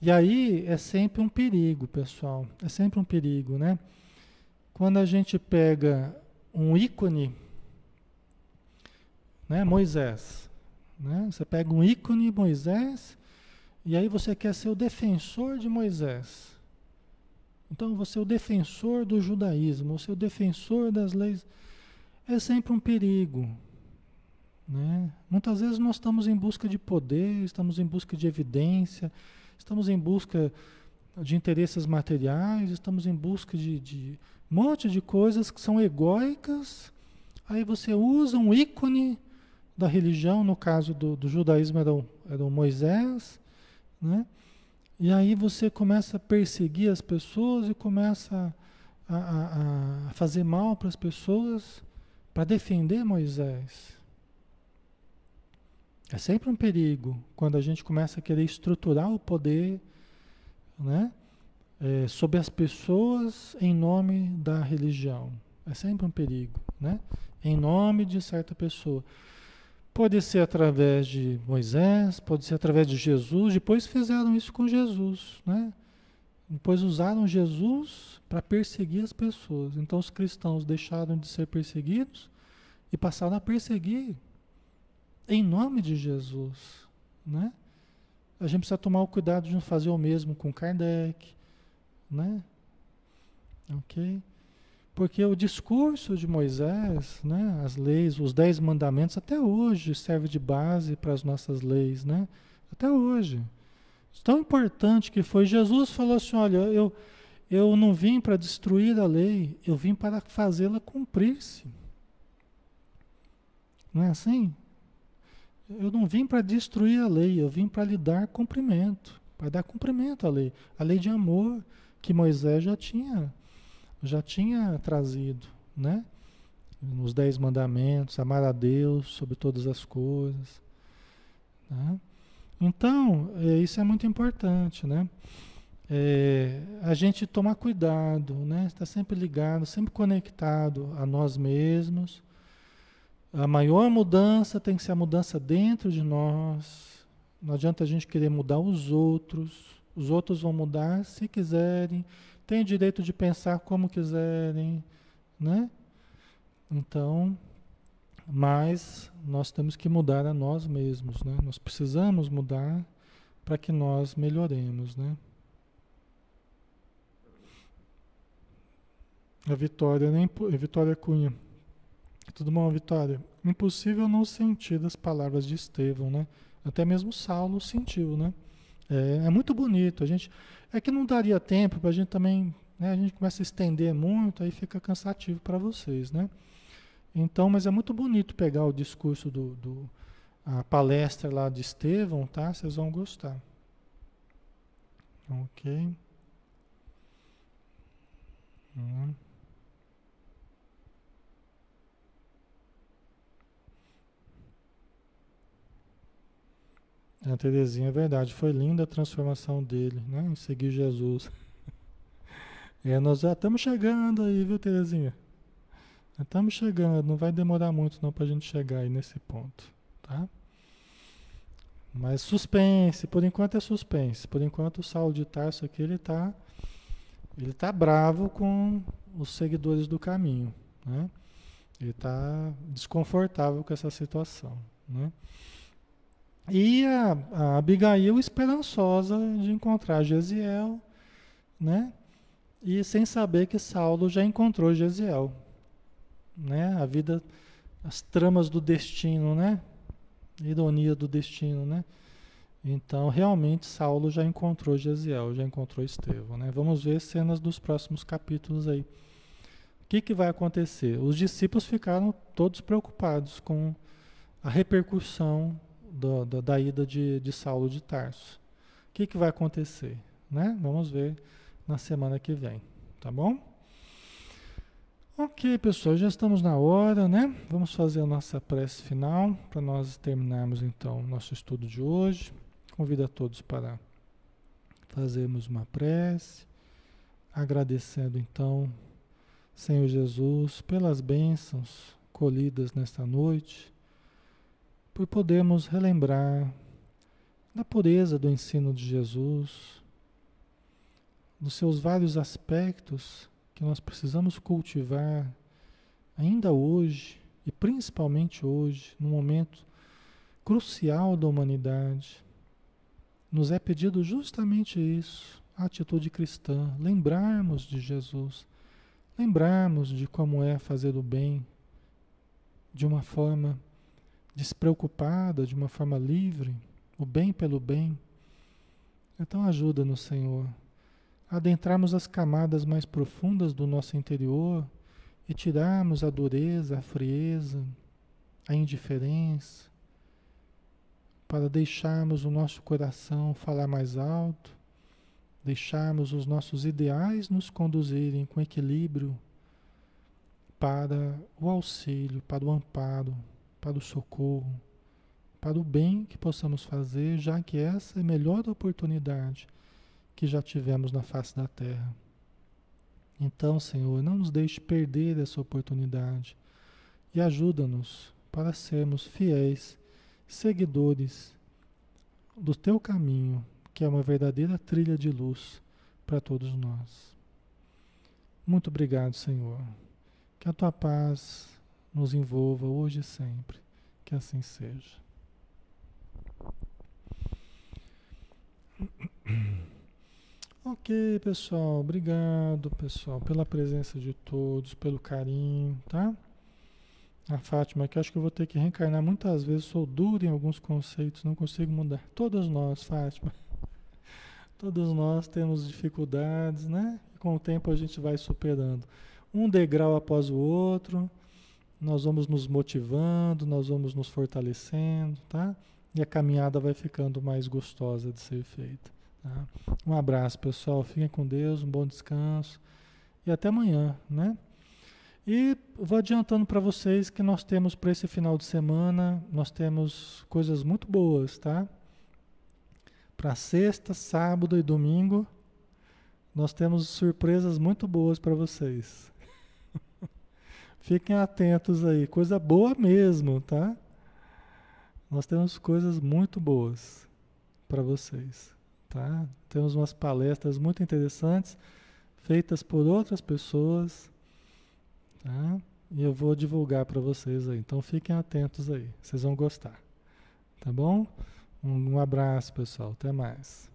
e aí é sempre um perigo, pessoal. É sempre um perigo, né? Quando a gente pega um ícone, né, Moisés, né? Você pega um ícone Moisés e aí você quer ser o defensor de Moisés. Então você é o defensor do judaísmo, você é o defensor das leis. É sempre um perigo. Né? Muitas vezes nós estamos em busca de poder, estamos em busca de evidência, estamos em busca de interesses materiais, estamos em busca de, de um monte de coisas que são egóicas. Aí você usa um ícone da religião, no caso do, do judaísmo era o, era o Moisés, né? E aí você começa a perseguir as pessoas e começa a, a, a fazer mal para as pessoas para defender Moisés. É sempre um perigo quando a gente começa a querer estruturar o poder né, é, sobre as pessoas em nome da religião. É sempre um perigo, né? Em nome de certa pessoa. Pode ser através de Moisés, pode ser através de Jesus. Depois fizeram isso com Jesus, né? Depois usaram Jesus para perseguir as pessoas. Então os cristãos deixaram de ser perseguidos e passaram a perseguir em nome de Jesus, né? A gente precisa tomar o cuidado de não fazer o mesmo com Kardec, né? Ok? Porque o discurso de Moisés, né, as leis, os dez mandamentos, até hoje serve de base para as nossas leis, né? Até hoje. Tão importante que foi. Jesus falou assim: olha, eu, eu não vim para destruir a lei, eu vim para fazê-la cumprir-se. Não é assim? Eu não vim para destruir a lei, eu vim para lhe dar cumprimento, para dar cumprimento à lei, a lei de amor que Moisés já tinha, já tinha trazido, né? Nos dez mandamentos, amar a Deus sobre todas as coisas. Né? Então, é, isso é muito importante, né? É, a gente tomar cuidado, né? Estar sempre ligado, sempre conectado a nós mesmos, a maior mudança tem que ser a mudança dentro de nós. Não adianta a gente querer mudar os outros. Os outros vão mudar se quiserem. Tem direito de pensar como quiserem, né? Então, mas nós temos que mudar a nós mesmos, né? Nós precisamos mudar para que nós melhoremos, né? A Vitória, nem a Vitória Cunha. Tudo bom, Vitória? Impossível não sentir das palavras de Estevão, né? Até mesmo Saulo sentiu, né? É, é muito bonito. A gente é que não daria tempo para a gente também, né? A gente começa a estender muito, aí fica cansativo para vocês, né? Então, mas é muito bonito pegar o discurso do, do a palestra lá de Estevão, tá? Vocês vão gostar. Ok. Hum. A Terezinha, é verdade, foi linda a transformação dele, né? Em seguir Jesus. [LAUGHS] É, nós já estamos chegando aí, viu, Terezinha? Estamos chegando, não vai demorar muito não para a gente chegar aí nesse ponto, tá? Mas suspense, por enquanto é suspense. Por enquanto o Saulo de Tarso aqui, ele está ele tá bravo com os seguidores do caminho, né? Ele está desconfortável com essa situação, né? E a, a Abigail esperançosa de encontrar Gesiel, né? e sem saber que Saulo já encontrou Gesiel. Né? A vida, as tramas do destino, né? Ironia do destino, né? Então, realmente, Saulo já encontrou Gesiel, já encontrou Estevão, né? Vamos ver cenas dos próximos capítulos aí. O que, que vai acontecer? Os discípulos ficaram todos preocupados com a repercussão do, do, da ida de, de Saulo de Tarso. O que, que vai acontecer? Né? Vamos ver na semana que vem, tá bom? Ok, pessoal, já estamos na hora, né? Vamos fazer a nossa prece final para nós terminarmos então o nosso estudo de hoje. Convido a todos para fazermos uma prece, agradecendo então, Senhor Jesus, pelas bênçãos colhidas nesta noite, por podermos relembrar da pureza do ensino de Jesus, dos seus vários aspectos que nós precisamos cultivar ainda hoje e principalmente hoje, no momento crucial da humanidade. Nos é pedido justamente isso, a atitude cristã, lembrarmos de Jesus, lembrarmos de como é fazer o bem de uma forma despreocupada, de uma forma livre, o bem pelo bem. Então ajuda-nos, Senhor, a adentrarmos as camadas mais profundas do nosso interior e tirarmos a dureza, a frieza, a indiferença, para deixarmos o nosso coração falar mais alto, deixarmos os nossos ideais nos conduzirem com equilíbrio para o auxílio, para o amparo, para o socorro, para o bem que possamos fazer, já que essa é a melhor oportunidade que já tivemos na face da terra. Então, Senhor, não nos deixe perder essa oportunidade e ajuda-nos para sermos fiéis seguidores do teu caminho, que é uma verdadeira trilha de luz para todos nós. Muito obrigado, Senhor. Que a tua paz nos envolva hoje e sempre. Que assim seja. [CLEARS THROAT] Ok, pessoal. Obrigado, pessoal, pela presença de todos, pelo carinho, tá? A Fátima, que acho que eu vou ter que reencarnar muitas vezes. Sou duro em alguns conceitos, não consigo mudar. Todos nós, Fátima. [LAUGHS] Todos nós temos dificuldades, né? E com o tempo a gente vai superando. Um degrau após o outro nós vamos nos motivando, nós vamos nos fortalecendo, tá? E a caminhada vai ficando mais gostosa de ser feita. Tá? Um abraço, pessoal. Fiquem com Deus, um bom descanso e até amanhã, né? E vou adiantando para vocês que nós temos para esse final de semana, nós temos coisas muito boas, tá? Para sexta, sábado e domingo, nós temos surpresas muito boas para vocês. Fiquem atentos aí, coisa boa mesmo, tá? Nós temos coisas muito boas para vocês, tá? Temos umas palestras muito interessantes feitas por outras pessoas, tá? E eu vou divulgar para vocês aí. Então fiquem atentos aí, vocês vão gostar. Tá bom? Um, um abraço, pessoal. Até mais.